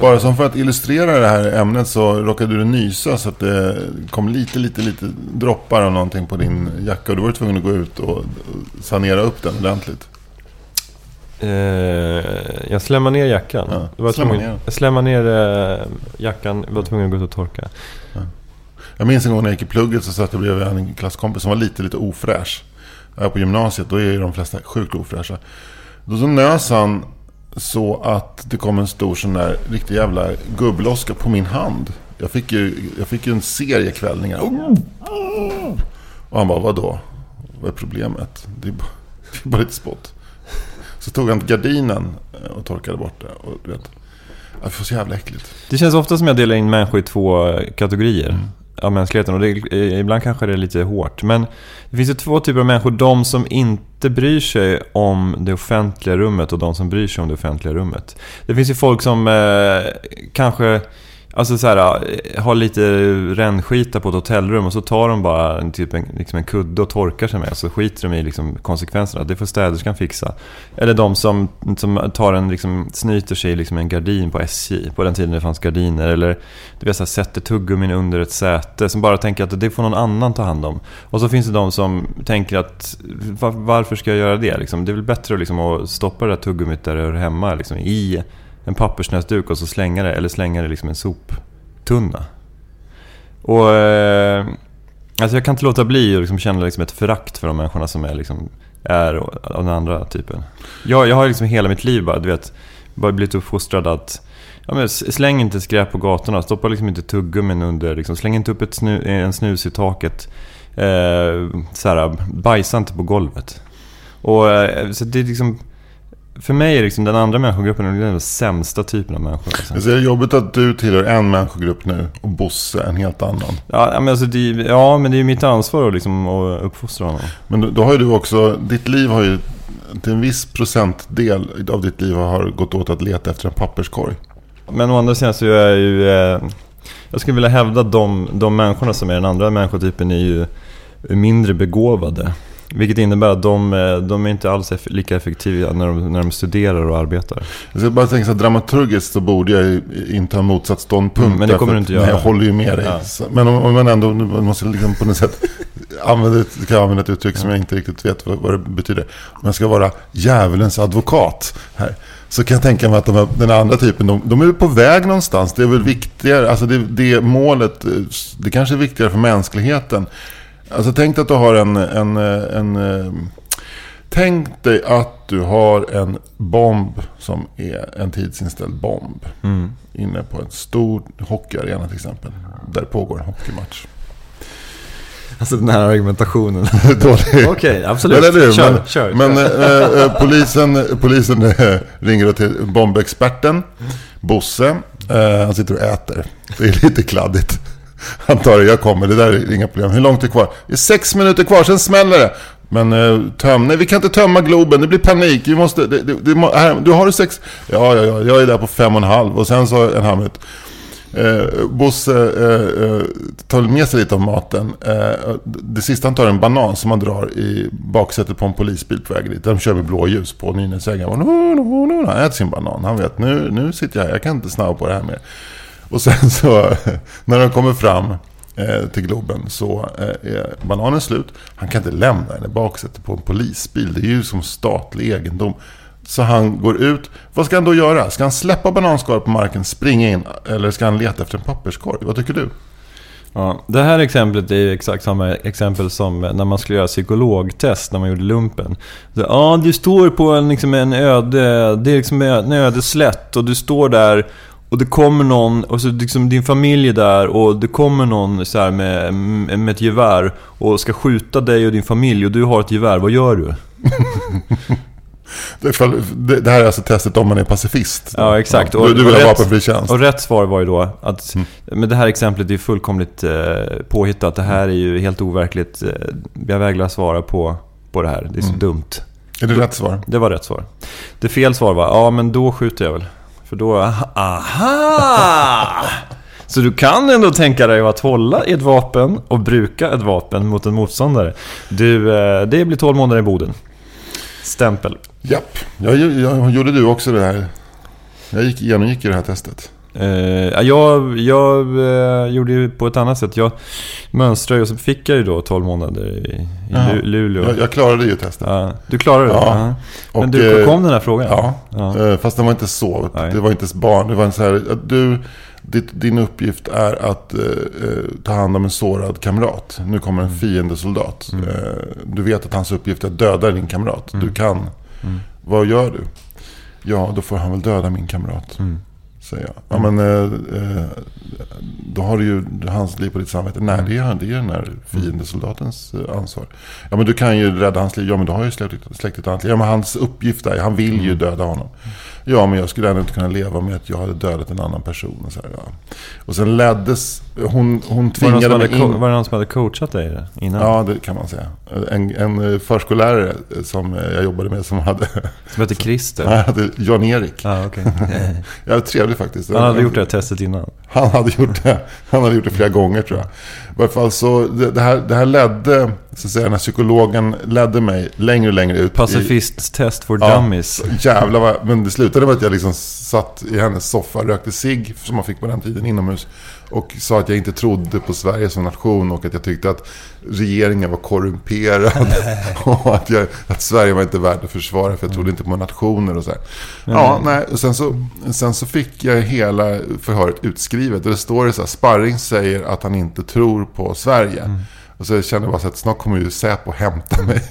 Speaker 2: Bara som för att illustrera det här ämnet så råkade du nysa så att det kom lite, lite, lite droppar av någonting på din jacka. Och du var tvungen att gå ut och sanera upp den ordentligt.
Speaker 3: Eh, jag slämmar ner jackan.
Speaker 2: Ja,
Speaker 3: Jag var
Speaker 2: slämma
Speaker 3: tvungen,
Speaker 2: ner.
Speaker 3: jag slämmar ner eh, jackan, var tvungen att gå ut och torka.
Speaker 2: Jag minns en gång när jag gick i plugget så satt jag bredvid en klasskompis som var lite, lite ofräsch. Jag är på gymnasiet, då är ju de flesta sjukt ofräscha. Då så nös han så att det kom en stor sån där riktig jävla gubbloska på min hand. Jag fick ju, jag fick ju en serie kvällningar. Och han bara, vadå? Vad är problemet? Det är bara... Fick bara lite spott. Så tog han gardinen och torkade bort det. Och du vet, det var så jävla äckligt.
Speaker 3: Det känns ofta som jag delar in människor i två eh, kategorier
Speaker 2: Mm
Speaker 3: av mänskligheten. Och det, ibland kanske det är lite hårt. Men det finns ju två typer av människor. De som inte bryr sig om det offentliga rummet och de som bryr sig om det offentliga rummet. Det finns ju folk som eh, kanske Alltså så här, eh, ha lite rännskita på ett hotellrum och så tar de bara en, typ en, liksom en kudde och torkar sig med. Så skiter de i liksom konsekvenserna. Det får städerskan fixa. Eller de som, som tar en, liksom, snyter sig i liksom en gardin på SJ. På den tiden det fanns gardiner. Eller du vet, så här, sätter tuggummin under ett säte. Som bara tänker att det får någon annan ta hand om. Och så finns det de som tänker att varför ska jag göra det? Liksom, det är väl bättre liksom, att stoppa det där tuggummit där det hör hemma. Liksom, I en pappersnäsduk och så slänga det. Eller slänga det liksom i en soptunna. Och... Eh, alltså jag kan inte låta bli att liksom känna liksom ett förakt för de människorna som är, liksom, är av den andra typen. Jag, jag har liksom hela mitt liv bara, du vet, bara blivit uppfostrad att Ja, men släng inte skräp på gatorna, stoppa liksom inte tuggummin under, liksom, släng inte upp ett snu, en snus i taket. Eh, så här, bajsa inte på golvet. Och, eh, så det är liksom, för mig är liksom den andra människogruppen den sämsta typen av människor. Alltså.
Speaker 2: Det är jobbigt att du tillhör en människogrupp nu och Bosse en helt annan.
Speaker 3: Ja, men alltså, det, ja, men det är ju mitt ansvar att, liksom, att uppfostra honom.
Speaker 2: Men då, då har ju du också, ditt liv har ju till en viss procentdel av ditt liv har gått åt att leta efter en papperskorg.
Speaker 3: Men å andra sidan så är jag ju... Eh, jag skulle vilja hävda att de, de människorna som är den andra människotypen är ju mindre begåvade. Vilket innebär att de, eh, de är inte alls eff lika effektiva när de, när de studerar och arbetar.
Speaker 2: Jag ska bara tänka så här, dramaturgiskt så borde jag ju inta en motsatt ståndpunkt.
Speaker 3: Mm, men det kommer du
Speaker 2: att-
Speaker 3: inte göra.
Speaker 2: Nej, jag håller ju med dig.
Speaker 3: Ja.
Speaker 2: Så- Men om, om man ändå man måste liksom på något sätt använda, kan jag använda ett uttryck som jag inte riktigt vet vad, vad det betyder. Om jag ska vara djävulens advokat här. Så kan jag tänka mig att de, här- den andra typen, de, de är på väg någonstans. Det är väl viktigare, alltså det, det målet, eh, det kanske är viktigare för mänskligheten. Alltså tänk att du har en, en, eh, en, eh, Tänk dig att du har en bomb som är en tidsinställd bomb. Inne på en stor hockeyarena till exempel. Där pågår en hockeymatch.
Speaker 3: Alltså den här argumentationen. Okej, absolut.
Speaker 2: Eller hur?
Speaker 3: Kör,
Speaker 2: men
Speaker 3: kör.
Speaker 2: men eh, eh, polisen, polisen eh, ringer till bombexperten, Bosse. Eh, han sitter och äter. Det är lite kladdigt. Han tar det, jag kommer, det där är inga problem. Hur långt är det kvar? Det är sex minuter kvar, sen smäller det. Men eh, töm, nej vi kan inte tömma Globen, det blir panik. Vi måste, det, det, det, här, du har du sex? Ja, ja, ja, jag är där på fem och en halv. Och sen så en halv minut. Eh, Bosse eh, eh, tar med sig lite av maten. Eh, det sista han tar är en banan som han drar i baksätet på en polisbil på väg dit. De kör med blåljus på Nynäsvägen. Han Han äter sin banan. Han vet, nu, nu sitter jag här, jag kan inte snabba på det här mer. Och sen så, när de kommer fram eh, till Globen så eh, är bananen slut. Han kan inte lämna den i baksätet på en polisbil. Det är ju som statlig egendom. Så han går ut. Vad ska han då göra? Ska han släppa bananskalet på marken, springa in eller ska han leta efter en papperskorg? Vad tycker du?
Speaker 3: Ja, det här exemplet är ju exakt samma exempel som när man skulle göra psykologtest när man gjorde lumpen. Så, Ja, du står på en, liksom en öde, det är liksom en öde slätt och du står där och det kommer någon, och så liksom din familj är där och det kommer någon så här med, med ett gevär och ska skjuta dig och din familj och du har ett gevär, vad gör du?
Speaker 2: Det, här är alltså testet om man är pacifist.
Speaker 3: Ja, exakt.
Speaker 2: du, du vill ha vapenfri tjänst.
Speaker 3: Och rätt svar var ju då att... Men det här exemplet är fullkomligt eh, påhittat. Det här är ju helt overkligt. Eh, jag vägrar svara på, på det här. Det är så dumt.
Speaker 2: Är det rätt svar?
Speaker 3: Det var rätt svar. Det fel svar var, ja men då skjuter jag väl. För då, aha! Så du kan ändå tänka dig att hålla i ett vapen och bruka ett vapen mot en motståndare. Du, eh, det blir 12 månader i Boden. Stämpel.
Speaker 2: Japp. Jag, jag, gjorde du också det här? Jag gick, genomgick ju det här testet.
Speaker 3: Eh, ja, jag jag eh, gjorde ju på ett annat sätt. Jag mönstrade och så fick jag ju då 12 månader i, i. Lu- Luleå.
Speaker 2: Jag, jag klarade ju testet.
Speaker 3: Ja, du klarade det?
Speaker 2: Ja.
Speaker 3: Ja.
Speaker 2: Och,
Speaker 3: Men du,
Speaker 2: eh,
Speaker 3: kom den här frågan?
Speaker 2: Ja, eh, fast det var inte så.
Speaker 3: Nej.
Speaker 2: Det var inte ens barn. Det var en så här, att du, ditt, din uppgift är att eh, eh, ta hand om en sårad kamrat. Nu kommer
Speaker 3: Mm.
Speaker 2: en fiendesoldat. Eh, du vet att hans uppgift är att döda din kamrat.
Speaker 3: Mm.
Speaker 2: Du kan. Vad gör du? Ja, då får han väl döda min kamrat.
Speaker 3: Mm.
Speaker 2: Säger jag. Ja, men, eh, eh, då har du ju hans liv på ditt samvete. Nej, det är, det är den här fiendesoldatens eh, ansvar. Ja, men du kan ju rädda hans liv. Ja, men du har ju släckt ett annat liv. Ja, men hans uppgift är, han vill ju döda honom. Ja, men jag skulle ändå inte kunna leva med att jag hade dödat en annan person. Och, så här, ja. och sen leddes, hon, hon
Speaker 3: Var
Speaker 2: tvingade
Speaker 3: hade,
Speaker 2: mig in.
Speaker 3: var det någon som hade coachat dig innan?
Speaker 2: Ja, det kan man säga. En, en eh, förskollärare som eh, jag jobbade med som hade,
Speaker 3: Som heter Christer?
Speaker 2: han hade Jan-Erik.
Speaker 3: Ja, okej.
Speaker 2: Ja, trevlig faktiskt.
Speaker 3: Han hade gjort det här testet innan.
Speaker 2: Han hade gjort det. Han hade gjort det flera gånger tror jag. I varje fall så, det, det, här, det här ledde, så att säga, den här psykologen ledde mig längre och längre ut.
Speaker 3: Pacifist-test for
Speaker 2: Ja,
Speaker 3: dummies.
Speaker 2: Jävlar vad, men det slutade med att jag liksom satt i hennes soffa, rökte cigg som man fick på den tiden inomhus. Och sa att jag inte trodde på Sverige som nation och att jag tyckte att regeringen var korrumperad. och att, jag, att Sverige var inte värt att försvara för jag trodde inte på nationer och så här. Ja, nej, och sen så, sen så fick jag hela förhöret utskrivet. Och det står det så här, Sparring säger att han inte tror på Sverige. Och så kände jag bara så att snart kommer ju Säpo hämta mig.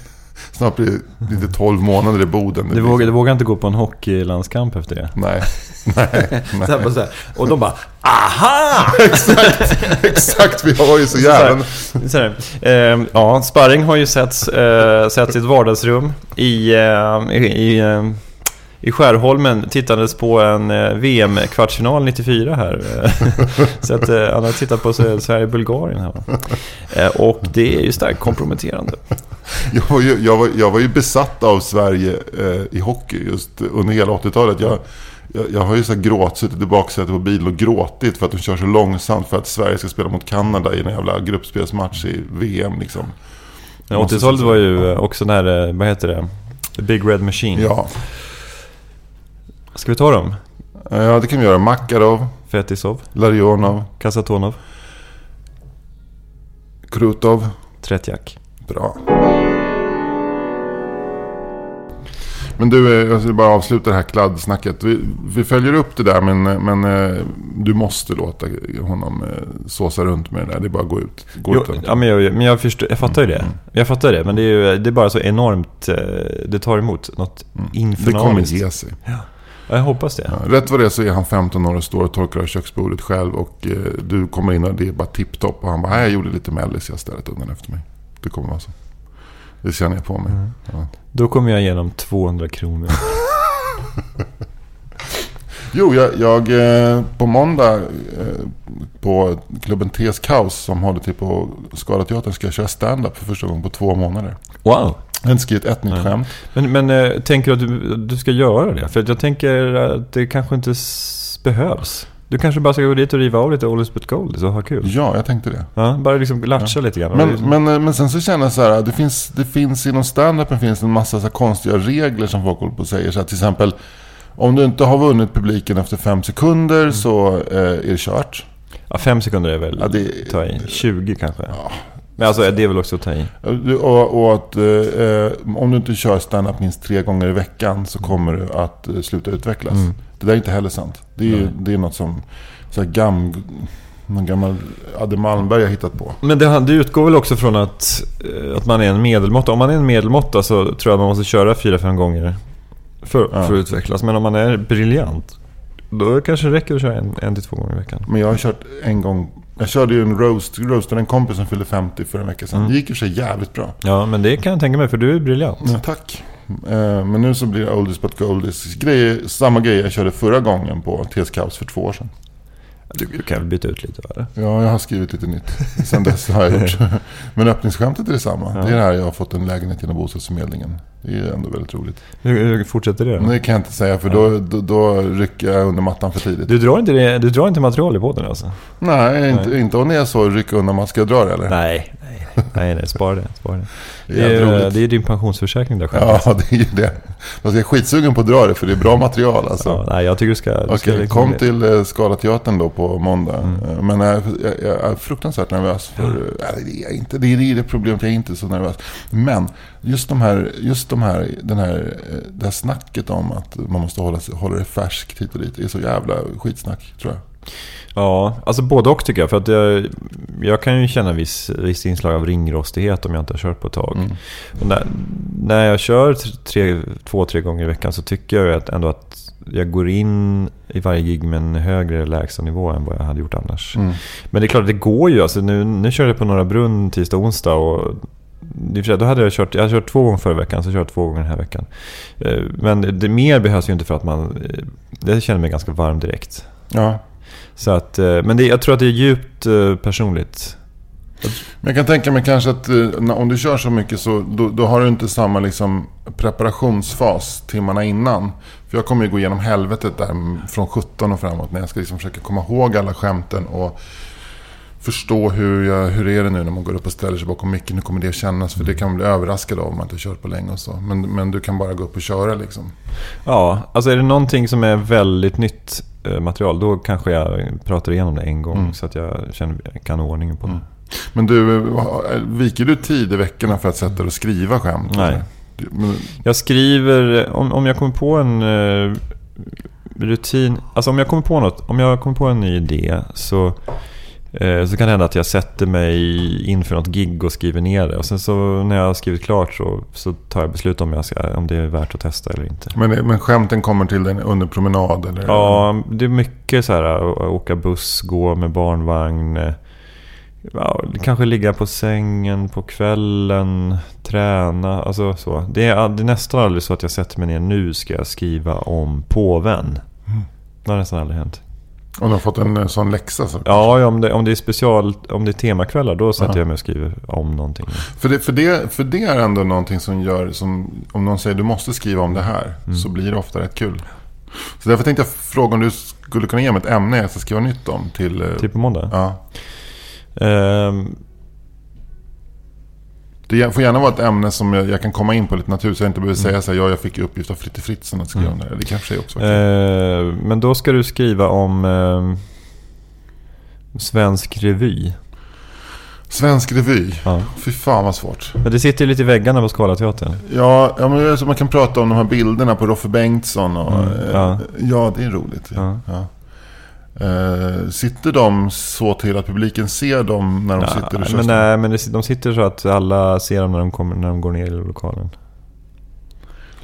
Speaker 2: Snart blir det inte 12 månader i Boden.
Speaker 3: Du
Speaker 2: blir
Speaker 3: vågar, du vågar inte gå på en hockeylandskamp efter det?
Speaker 2: Nej, nej, nej.
Speaker 3: Så här, så här. Och de bara AHA!
Speaker 2: exakt, exakt. Vi har ju så jävla...
Speaker 3: Så här, eh, ja, Sparring har ju setts, eh, setts i ett vardagsrum i, eh, i, eh, i Skärholmen tittandes på en eh, VM-kvartsfinal 94 här. Eh, så att han har tittat på Sverige-Bulgarien här. Eh, och det är ju starkt komprometterande.
Speaker 2: Jag var ju, jag var, jag var ju besatt av Sverige eh, i hockey just under hela 80-talet. Jag, jag, jag har ju så här gråt, suttit i baksätet på bilen och gråtit för att de kör så långsamt för att Sverige ska spela mot Kanada i en jävla gruppspelsmatch i VM liksom.
Speaker 3: Ja, 80-talet var ju eh, också när, eh, vad heter det? The Big Red Machine.
Speaker 2: Ja,
Speaker 3: Ska vi ta dem?
Speaker 2: ja det kan vi göra. Makarov,
Speaker 3: Fetisov,
Speaker 2: Larionov,
Speaker 3: Kasatonov,
Speaker 2: Krutov.
Speaker 3: Tretjak.
Speaker 2: Bra. Men du, eh, jag vill bara avsluta det här kladdsnacket. Vi, vi följer upp det där men, men eh, du måste låta honom eh, såsa runt med det där. Det är bara att gå ut. Gå
Speaker 3: Jo,
Speaker 2: ut
Speaker 3: ja, men jag, men jag, förstår, jag fattar ju det. Jag fattar det, men det är, ju, det är bara så enormt... Det tar emot något
Speaker 2: Mm. det kommer
Speaker 3: infernaliskt.
Speaker 2: ge sig.
Speaker 3: Ja, jag hoppas det.
Speaker 2: Ja, rätt vad det är så är han 15 år och står och torkar av köksbordet själv. Och eh, du kommer in och det är bara tipptopp. Och han bara, nej jag gjorde lite mellis, jag ställde undan efter mig. Det kommer vara så. Det känner jag på mig.
Speaker 3: Mm.
Speaker 2: Ja.
Speaker 3: Då kommer jag igenom 200 kronor.
Speaker 2: Jo, jag, jag eh, på måndag eh, på klubben Tes Kaos som håller till på Skalateatern ska jag köra stand-up för första gången på två månader.
Speaker 3: Wow!
Speaker 2: Jag har inte skrivit ett nytt
Speaker 3: Nej.
Speaker 2: skämt.
Speaker 3: Men, men eh, tänker du att du, du ska göra det? För jag tänker att det kanske inte behövs. Du kanske bara ska gå dit och riva av lite Oldies but Goldies och ha kul.
Speaker 2: Ja, jag tänkte det.
Speaker 3: Ja, bara liksom latcha lite grann.
Speaker 2: Men, men, eh, men sen så känner jag så här, det finns, det finns inom stand-upen finns en massa så konstiga regler som folk håller på och säger. Så här, till exempel, om du inte har vunnit publiken efter fem sekunder
Speaker 3: Mm.
Speaker 2: så eh, är det kört.
Speaker 3: ja, fem sekunder är väl
Speaker 2: Ja, det-
Speaker 3: ta i. 20 kanske. Men alltså det är väl också att ta i.
Speaker 2: Och, och att eh, eh, om du inte kör stand-up minst tre gånger i veckan så kommer du att eh, sluta utvecklas.
Speaker 3: Mm.
Speaker 2: Det där är inte heller sant. Det är, ju- det är något som så här gam, någon gammal Adde Malmberg har hittat på.
Speaker 3: Men det, det utgår väl också från att, eh, att man är en medelmåtta. Om man är en medelmåtta så tror jag man måste köra 4-5 gånger för,
Speaker 2: Ja.
Speaker 3: för att utvecklas. Men om man är briljant, då kanske det räcker att köra en, en till två gånger i veckan.
Speaker 2: Men jag har kört en gång. Jag körde ju en roast. Roastade en kompis som fyllde 50 för en vecka sedan.
Speaker 3: Mm.
Speaker 2: Det gick i och för sig jävligt bra.
Speaker 3: Ja, men det kan jag tänka mig för du är briljant.
Speaker 2: Ja, tack. Eh, Men nu så blir det oldies but goldies. Grejer, samma grej jag körde förra gången på TS Kaos för två år sedan.
Speaker 3: Du, du kan väl byta ut lite eller?
Speaker 2: Ja, jag har skrivit lite nytt. Sen dess har jag gjort. Men öppningsskämtet är detsamma.
Speaker 3: Ja.
Speaker 2: Det är det här jag har fått en lägenhet genom bostadsförmedlingen. Det är ändå väldigt roligt.
Speaker 3: Hur, fortsätter det då?
Speaker 2: det kan jag inte säga för då, då, då rycker jag under mattan för tidigt.
Speaker 3: Du drar inte, det, du drar inte material i båten alltså?
Speaker 2: Nej, inte, inte om det är så rycka undan mattan. Ska jag dra det eller?
Speaker 3: Nej, nej, nej, nej spara det. Spara det.
Speaker 2: Det
Speaker 3: Det
Speaker 2: är
Speaker 3: det är din pensionsförsäkring där själv.
Speaker 2: Ja, det är ju det. Jag är skitsugen på att dra det för det är bra material alltså.
Speaker 3: Ja, nej, jag tycker du ska... Du
Speaker 2: Okej,
Speaker 3: ska liksom-
Speaker 2: kom till eh, Scalateatern då på måndag.
Speaker 3: Mm.
Speaker 2: Eh, Men jag, jag, jag är fruktansvärt nervös. För, eh, det, är inte, det, är, det problemet, jag är inte så nervös. Men just, de här, just de här, den här, eh, det här snacket om att man måste hålla, hålla det färskt hit och dit. Det är så jävla skitsnack tror jag.
Speaker 3: Ja, alltså både och tycker jag. För att jag, jag kan ju känna viss, viss inslag av ringrostighet om jag inte har kört på ett tag.
Speaker 2: Mm.
Speaker 3: När, när jag kör tre, två, tre gånger i veckan så tycker jag att ändå att jag går in i varje gig med en högre lägstanivå än vad jag hade gjort annars.
Speaker 2: Mm.
Speaker 3: Men det är klart, det går ju. Alltså, nu, nu körde jag på Norra Brunn tisdag och onsdag. Och då hade jag kört, jag hade kört två gånger förra veckan, så jag två gånger den här veckan. Eh, Men det mer behövs ju inte för att man... eh, Jag känner mig ganska varm direkt.
Speaker 2: Ja.
Speaker 3: Så att, eh, men det, jag tror att det är djupt eh, personligt.
Speaker 2: Jag kan tänka mig kanske att eh, om du kör så mycket så då, då har du inte samma liksom, preparationsfas timmarna innan. För jag kommer ju gå igenom helvetet där från 17 och framåt när jag ska liksom försöka komma ihåg alla skämten och förstå hur, jag, hur är det nu när man går upp och ställer sig bakom micken. Hur kommer det kännas? För det kan man bli överraskad av om man inte har kört på länge och så. Men, men du kan bara gå upp och köra liksom.
Speaker 3: Ja, alltså är det någonting som är väldigt nytt material, då kanske jag pratar igenom det en gång.
Speaker 2: Mm.
Speaker 3: Så att jag känner, kan ha ordning på det.
Speaker 2: Men du, eh, viker du tid i veckorna för att sätta dig och skriva skämt?
Speaker 3: Nej.
Speaker 2: Men,
Speaker 3: Jag skriver, om, om jag kommer på en eh, rutin, alltså om jag kommer på något, om jag kommer på en ny idé så, eh, så kan det hända att jag sätter mig inför något gig och skriver ner det. Och sen så när jag har skrivit klart så, så tar jag beslut om, jag ska, om det är värt att testa eller inte.
Speaker 2: men, men skämten kommer till dig under promenad? Eller?
Speaker 3: Ja, det är mycket så här att åka buss, gå med barnvagn. eh, Ja, kanske ligga på sängen på kvällen, träna, alltså så. Det är, det är nästan aldrig så att jag sätter mig ner, nu ska jag skriva om påven. Det har nästan aldrig hänt.
Speaker 2: Om du har fått en eh, sån läxa så.
Speaker 3: Ja, om det, om det är special, om det är temakvällar, då sätter
Speaker 2: Ja.
Speaker 3: jag mig och skriver om någonting.
Speaker 2: För det, för, det, för det är ändå någonting som gör, som, om någon säger du måste skriva om det här,
Speaker 3: Mm.
Speaker 2: så blir det ofta rätt kul. Så därför tänkte jag fråga om du skulle kunna ge mig ett ämne jag ska skriva nytt om till... eh,
Speaker 3: Typ på måndag.
Speaker 2: Ja.
Speaker 3: Ehm,
Speaker 2: Det får gärna vara ett ämne som jag, jag kan komma in på lite naturligt, så jag inte behöver
Speaker 3: Mm.
Speaker 2: säga så här, ja jag fick i uppgift av Fritte Fritzson att skriva om det. Det kanske är också
Speaker 3: eh, men då ska du skriva om eh, svensk revy.
Speaker 2: Svensk revy.
Speaker 3: Ja.
Speaker 2: Fy fan vad svårt.
Speaker 3: Men det sitter ju lite i väggarna på Scalateatern.
Speaker 2: Ja, ja men man kan prata om de här bilderna på Roffe Bengtsson. Och,
Speaker 3: Mm,
Speaker 2: eh,
Speaker 3: ja.
Speaker 2: ja, det är roligt. Ja. Ja. Eh, sitter de så till att publiken ser dem när de sitter
Speaker 3: Ja,
Speaker 2: kör?
Speaker 3: men nej, men det, de sitter så att alla ser dem när de, kommer, när de går ner i lokalen.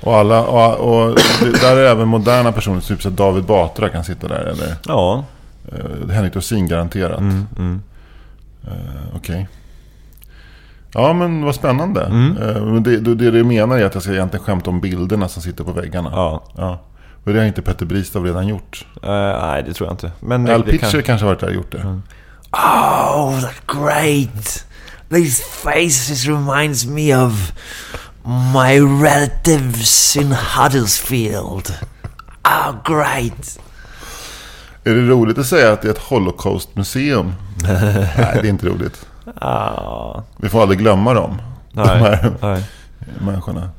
Speaker 2: Och, alla, och, och det, där är även moderna personer, typ så att David Batra kan sitta där. Eller
Speaker 3: Ja.
Speaker 2: uh, Henrik Dorsin garanterat.
Speaker 3: Mm, mm.
Speaker 2: Eh, Okej. Ja, men vad spännande.
Speaker 3: Mm.
Speaker 2: Eh, det, det, det du menar är att jag ska egentligen skämta om bilderna som sitter på väggarna.
Speaker 3: Ja.
Speaker 2: ja. Och det har inte Petter Bristav redan gjort.
Speaker 3: Eh, nej, det tror jag inte. Men
Speaker 2: Al
Speaker 3: det
Speaker 2: Pitcher
Speaker 3: kan...
Speaker 2: kanske har varit där och gjort det.
Speaker 5: Oh, that's great. These faces reminds me of my relatives in Huddersfield. Oh, great.
Speaker 2: Är det roligt att säga att det är ett Holocaustmuseum? Nej, det är inte roligt.
Speaker 3: Ah,
Speaker 2: Vi får aldrig glömma dem. De
Speaker 3: nej,
Speaker 2: här
Speaker 3: nej.
Speaker 2: människorna.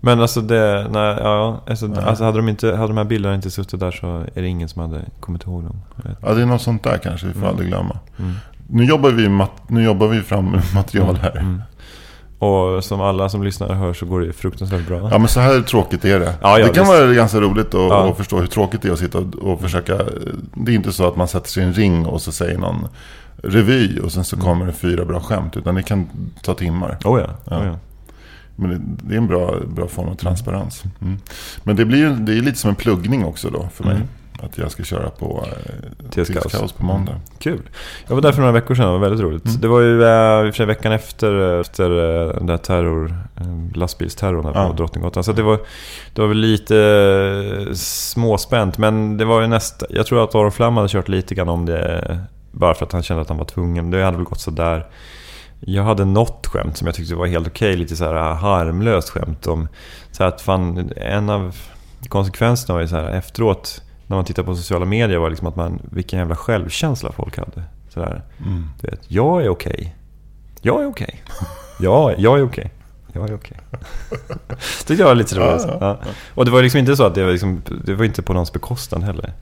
Speaker 3: Men alltså det... Nej, ja, alltså, alltså hade, de inte, hade de här bilderna inte suttit där så är det ingen som hade kommit ihåg dem.
Speaker 2: Ja, det är något sånt där kanske vi får aldrig glömma.
Speaker 3: Mm.
Speaker 2: Nu, jobbar vi mat- nu jobbar vi fram material här.
Speaker 3: Mm. Och som alla som lyssnar hör så går det fruktansvärt bra.
Speaker 2: Ja, men så här tråkigt är det.
Speaker 3: Ja, ja,
Speaker 2: det kan
Speaker 3: visst.
Speaker 2: vara ganska roligt att,
Speaker 3: Ja.
Speaker 2: förstå hur tråkigt det är att sitta och, och försöka. Det är inte så att man sätter sig i en ring och så säger någon revy och sen så
Speaker 3: Mm.
Speaker 2: kommer det fyra bra skämt. Utan det kan ta timmar.
Speaker 3: Oh. Ja. Oh ja.
Speaker 2: Men det, är en bra, bra form av transparens. Mm. Men det blir det är lite som en pluggning också då för mig.
Speaker 3: Mm.
Speaker 2: Att jag ska köra på eh,
Speaker 3: Kaos.
Speaker 2: På måndag.
Speaker 3: Kul. Jag var där för några veckor sedan, det var väldigt roligt.
Speaker 2: Mm.
Speaker 3: Det var ju eh, i och för sig veckan efter, efter eh, den där terror, eh, lastbilsterrorn här på
Speaker 2: Ja.
Speaker 3: Drottninggatan. Så det, var, det var väl lite eh, småspänt. Men det var ju nästa, jag tror att Aron Flam hade kört lite grann om det. Bara för att han kände att han var tvungen. Det hade väl gått sådär. Jag hade något skämt som jag tyckte var helt okej. Lite så här harmlöst skämt om så att fan, en av konsekvenserna var ju så här efteråt när man tittar på sociala medier var liksom att man, vilken jävla självkänsla folk hade. Så där,
Speaker 2: Mm.
Speaker 3: vet, jag är okej. Jag är okej. Ja, jag är okej. Jag är okej. Tyckte jag var lite roligt.
Speaker 2: Ja,
Speaker 3: Ja, Och det var liksom inte så att det var, liksom, det var inte på någons bekostnad heller.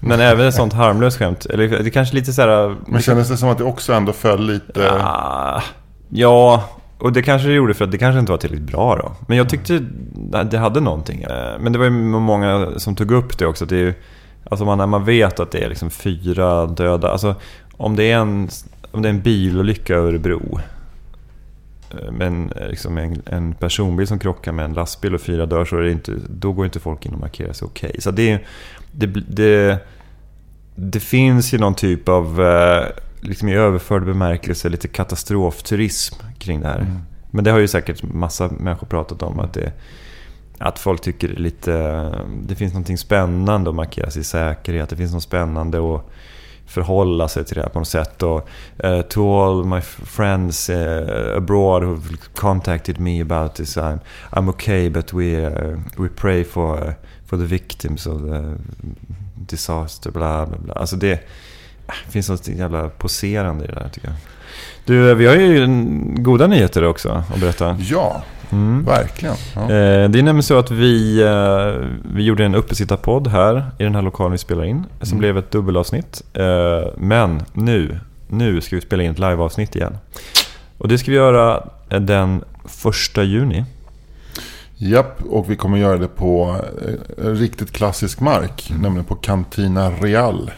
Speaker 3: Men även ett sånt harmlöst skämt. Eller det kanske lite så här...
Speaker 2: Men kändes det som att det också ändå föll lite...
Speaker 3: Ja, och det kanske det gjorde för att det kanske inte var tillräckligt bra då. Men jag tyckte det hade någonting. Men det var ju många som tog upp det också. Det är ju, alltså man, när man vet att det är liksom fyra döda. Alltså om det är en, om det är en bilolycka i Örebro. Eh, med en, eh, liksom en, en personbil som krockar med en lastbil och fyra dör så är det inte, då går inte folk in och markerar sig okej. Så det, det, det, det finns ju någon typ av, eh, liksom i överförd bemärkelse, lite katastrofturism kring det här. Men det har ju säkert massa människor pratat om. Att, det, att folk tycker det lite... Det finns någonting spännande att markera sin säkerhet. Det finns något spännande att förhålla sig till det här på något sätt. Och, uh, to all my friends uh, abroad who've contacted me about this, I'm, I'm okay but we, uh, we pray for, uh, for the victims of the disaster, bla bla bla. Alltså det, ah, det finns något jävla poserande i det där tycker jag. Du, vi har ju goda nyheter också att berätta.
Speaker 2: Ja,
Speaker 3: Mm.
Speaker 2: verkligen. Ja.
Speaker 3: Eh, Det är nämligen så att vi, eh, vi gjorde en uppesittarpodd här i den här lokalen vi spelar in. Som
Speaker 2: Mm.
Speaker 3: blev ett dubbelavsnitt. Eh, Men nu, nu ska vi spela in ett liveavsnitt igen. Och det ska vi göra den första juni.
Speaker 2: Japp, och vi kommer göra det på riktigt klassisk mark.
Speaker 3: Mm.
Speaker 2: Nämligen på Cantina Real.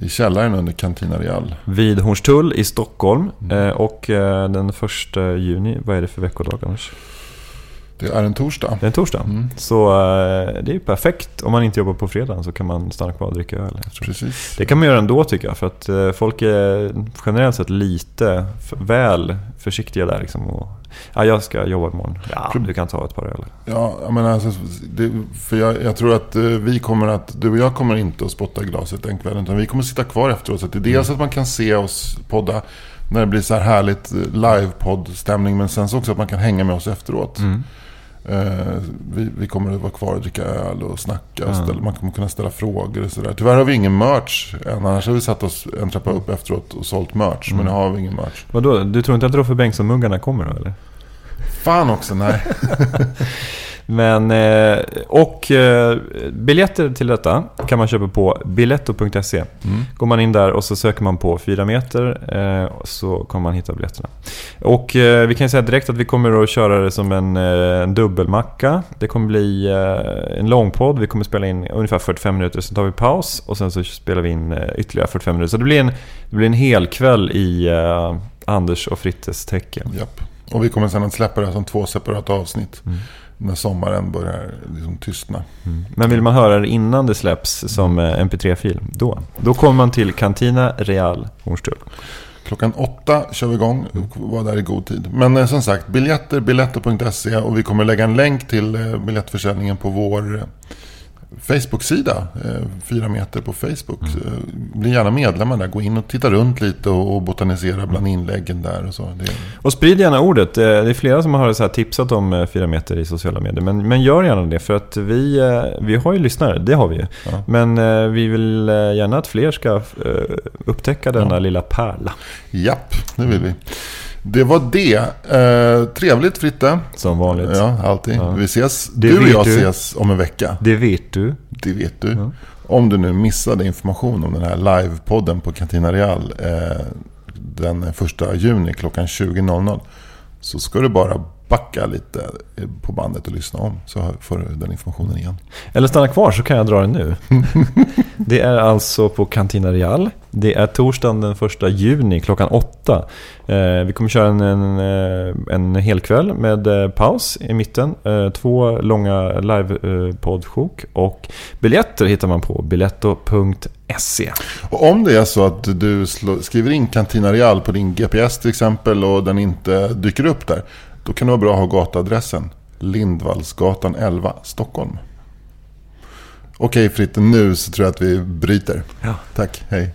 Speaker 2: I källaren under Cantina Real.
Speaker 3: Vid Hornstull i Stockholm.
Speaker 2: Mm.
Speaker 3: Eh, Och eh, den första juni, vad är det för veckodag annars?
Speaker 2: Det är en torsdag.
Speaker 3: Det är en torsdag.
Speaker 2: Mm.
Speaker 3: Så eh, det är ju perfekt. Om man inte jobbar på fredagen så kan man stanna kvar och dricka öl.
Speaker 2: Precis.
Speaker 3: Det kan man göra ändå tycker jag. För att eh, folk är generellt sett lite f- väl försiktiga där. Liksom, och, ja, jag ska jobba imorgon. Ja, du kan ta ett par öl.
Speaker 2: Ja, menar, alltså, det, för jag, jag tror att eh, vi kommer att, du och jag kommer inte att spotta glaset den kvällen. Utan vi kommer att sitta kvar efteråt. Så att det är dels att man kan se oss podda när det blir så här härligt live-podd-stämning. Men sen så också att man kan hänga med oss efteråt. Eh, vi, vi kommer att vara kvar och dricka öl och snacka. Och ställa, man kommer kunna ställa frågor och sådär. Tyvärr har vi ingen merch än. Annars har vi satt oss en trappa upp efteråt och sålt merch. Men nu har vi ingen merch.
Speaker 3: Vadå, du tror inte att Roffe Bengtsson-muggarna kommer då eller?
Speaker 2: Fan också, nej.
Speaker 3: Men, eh, och eh, biljetter till detta kan man köpa på biletto.se. Går man in där och så söker man på 4 meter eh, så kommer man hitta biljetterna. Och vi kan säga direkt att vi kommer att köra det som en, en dubbelmacka. Det kommer bli en långpodd. Vi kommer spela in ungefär 45 minuter, sen tar vi paus och sen så spelar vi in ytterligare 45 minuter. Så det blir en, det blir en hel kväll i Anders och Frittes tecken.
Speaker 2: Japp. Och vi kommer sen att släppa det som två separata avsnitt. När sommaren börjar liksom tystna.
Speaker 3: Men vill man höra det innan det släpps som eh, mp3-fil, då, då kommer man till Cantina Real Hornstull.
Speaker 2: Klockan åtta kör vi igång. Var där i god tid. Men eh, som sagt, biljetter, biletto.se. Och vi kommer lägga en länk till eh, biljettförsäljningen på vår eh, Facebook-sida. Eh, fyra meter på Facebook. Eh, Bli gärna medlemmar där. Gå in och titta runt lite och, botanisera bland inläggen där och så. Det,
Speaker 3: Och sprid gärna ordet. Eh, Det är flera som har så tipsat om fyra meter i sociala medier. Men, men gör gärna det för att vi, vi har ju lyssnare, det har vi ju.
Speaker 2: Ja.
Speaker 3: Men vi vill gärna att fler ska upptäcka denna lilla pärla.
Speaker 2: japp, det vill vi. Det var det. Eh, trevligt Fritte.
Speaker 3: Som vanligt.
Speaker 2: Ja, alltid.
Speaker 3: Ja.
Speaker 2: Vi ses.
Speaker 3: Det
Speaker 2: du och jag
Speaker 3: du.
Speaker 2: ses om en vecka.
Speaker 3: Det vet du.
Speaker 2: Det vet du. Om du nu missade information om den här livepodden på Cantina Real eh, den första juni klockan 20.00 så ska du bara backa lite på bandet och lyssna om så får du den informationen igen.
Speaker 3: Eller stanna kvar så kan jag dra det nu. Det är alltså på Cantina Real. Det är torsdagen den första juni klockan åtta. Eh, vi kommer köra en, en, eh, en hel kväll med eh, paus i mitten. Två långa live-poddsjok. och biljetter hittar man på biletto.se.
Speaker 2: Och om det är så att du skriver in Cantina Real på din GPS till exempel och den inte dyker upp där. Då kan det vara bra att ha gatuadressen. Lindvallsgatan 11, Stockholm. Okej Fritte, nu så tror jag att vi bryter.
Speaker 3: Ja.
Speaker 2: Tack, hej.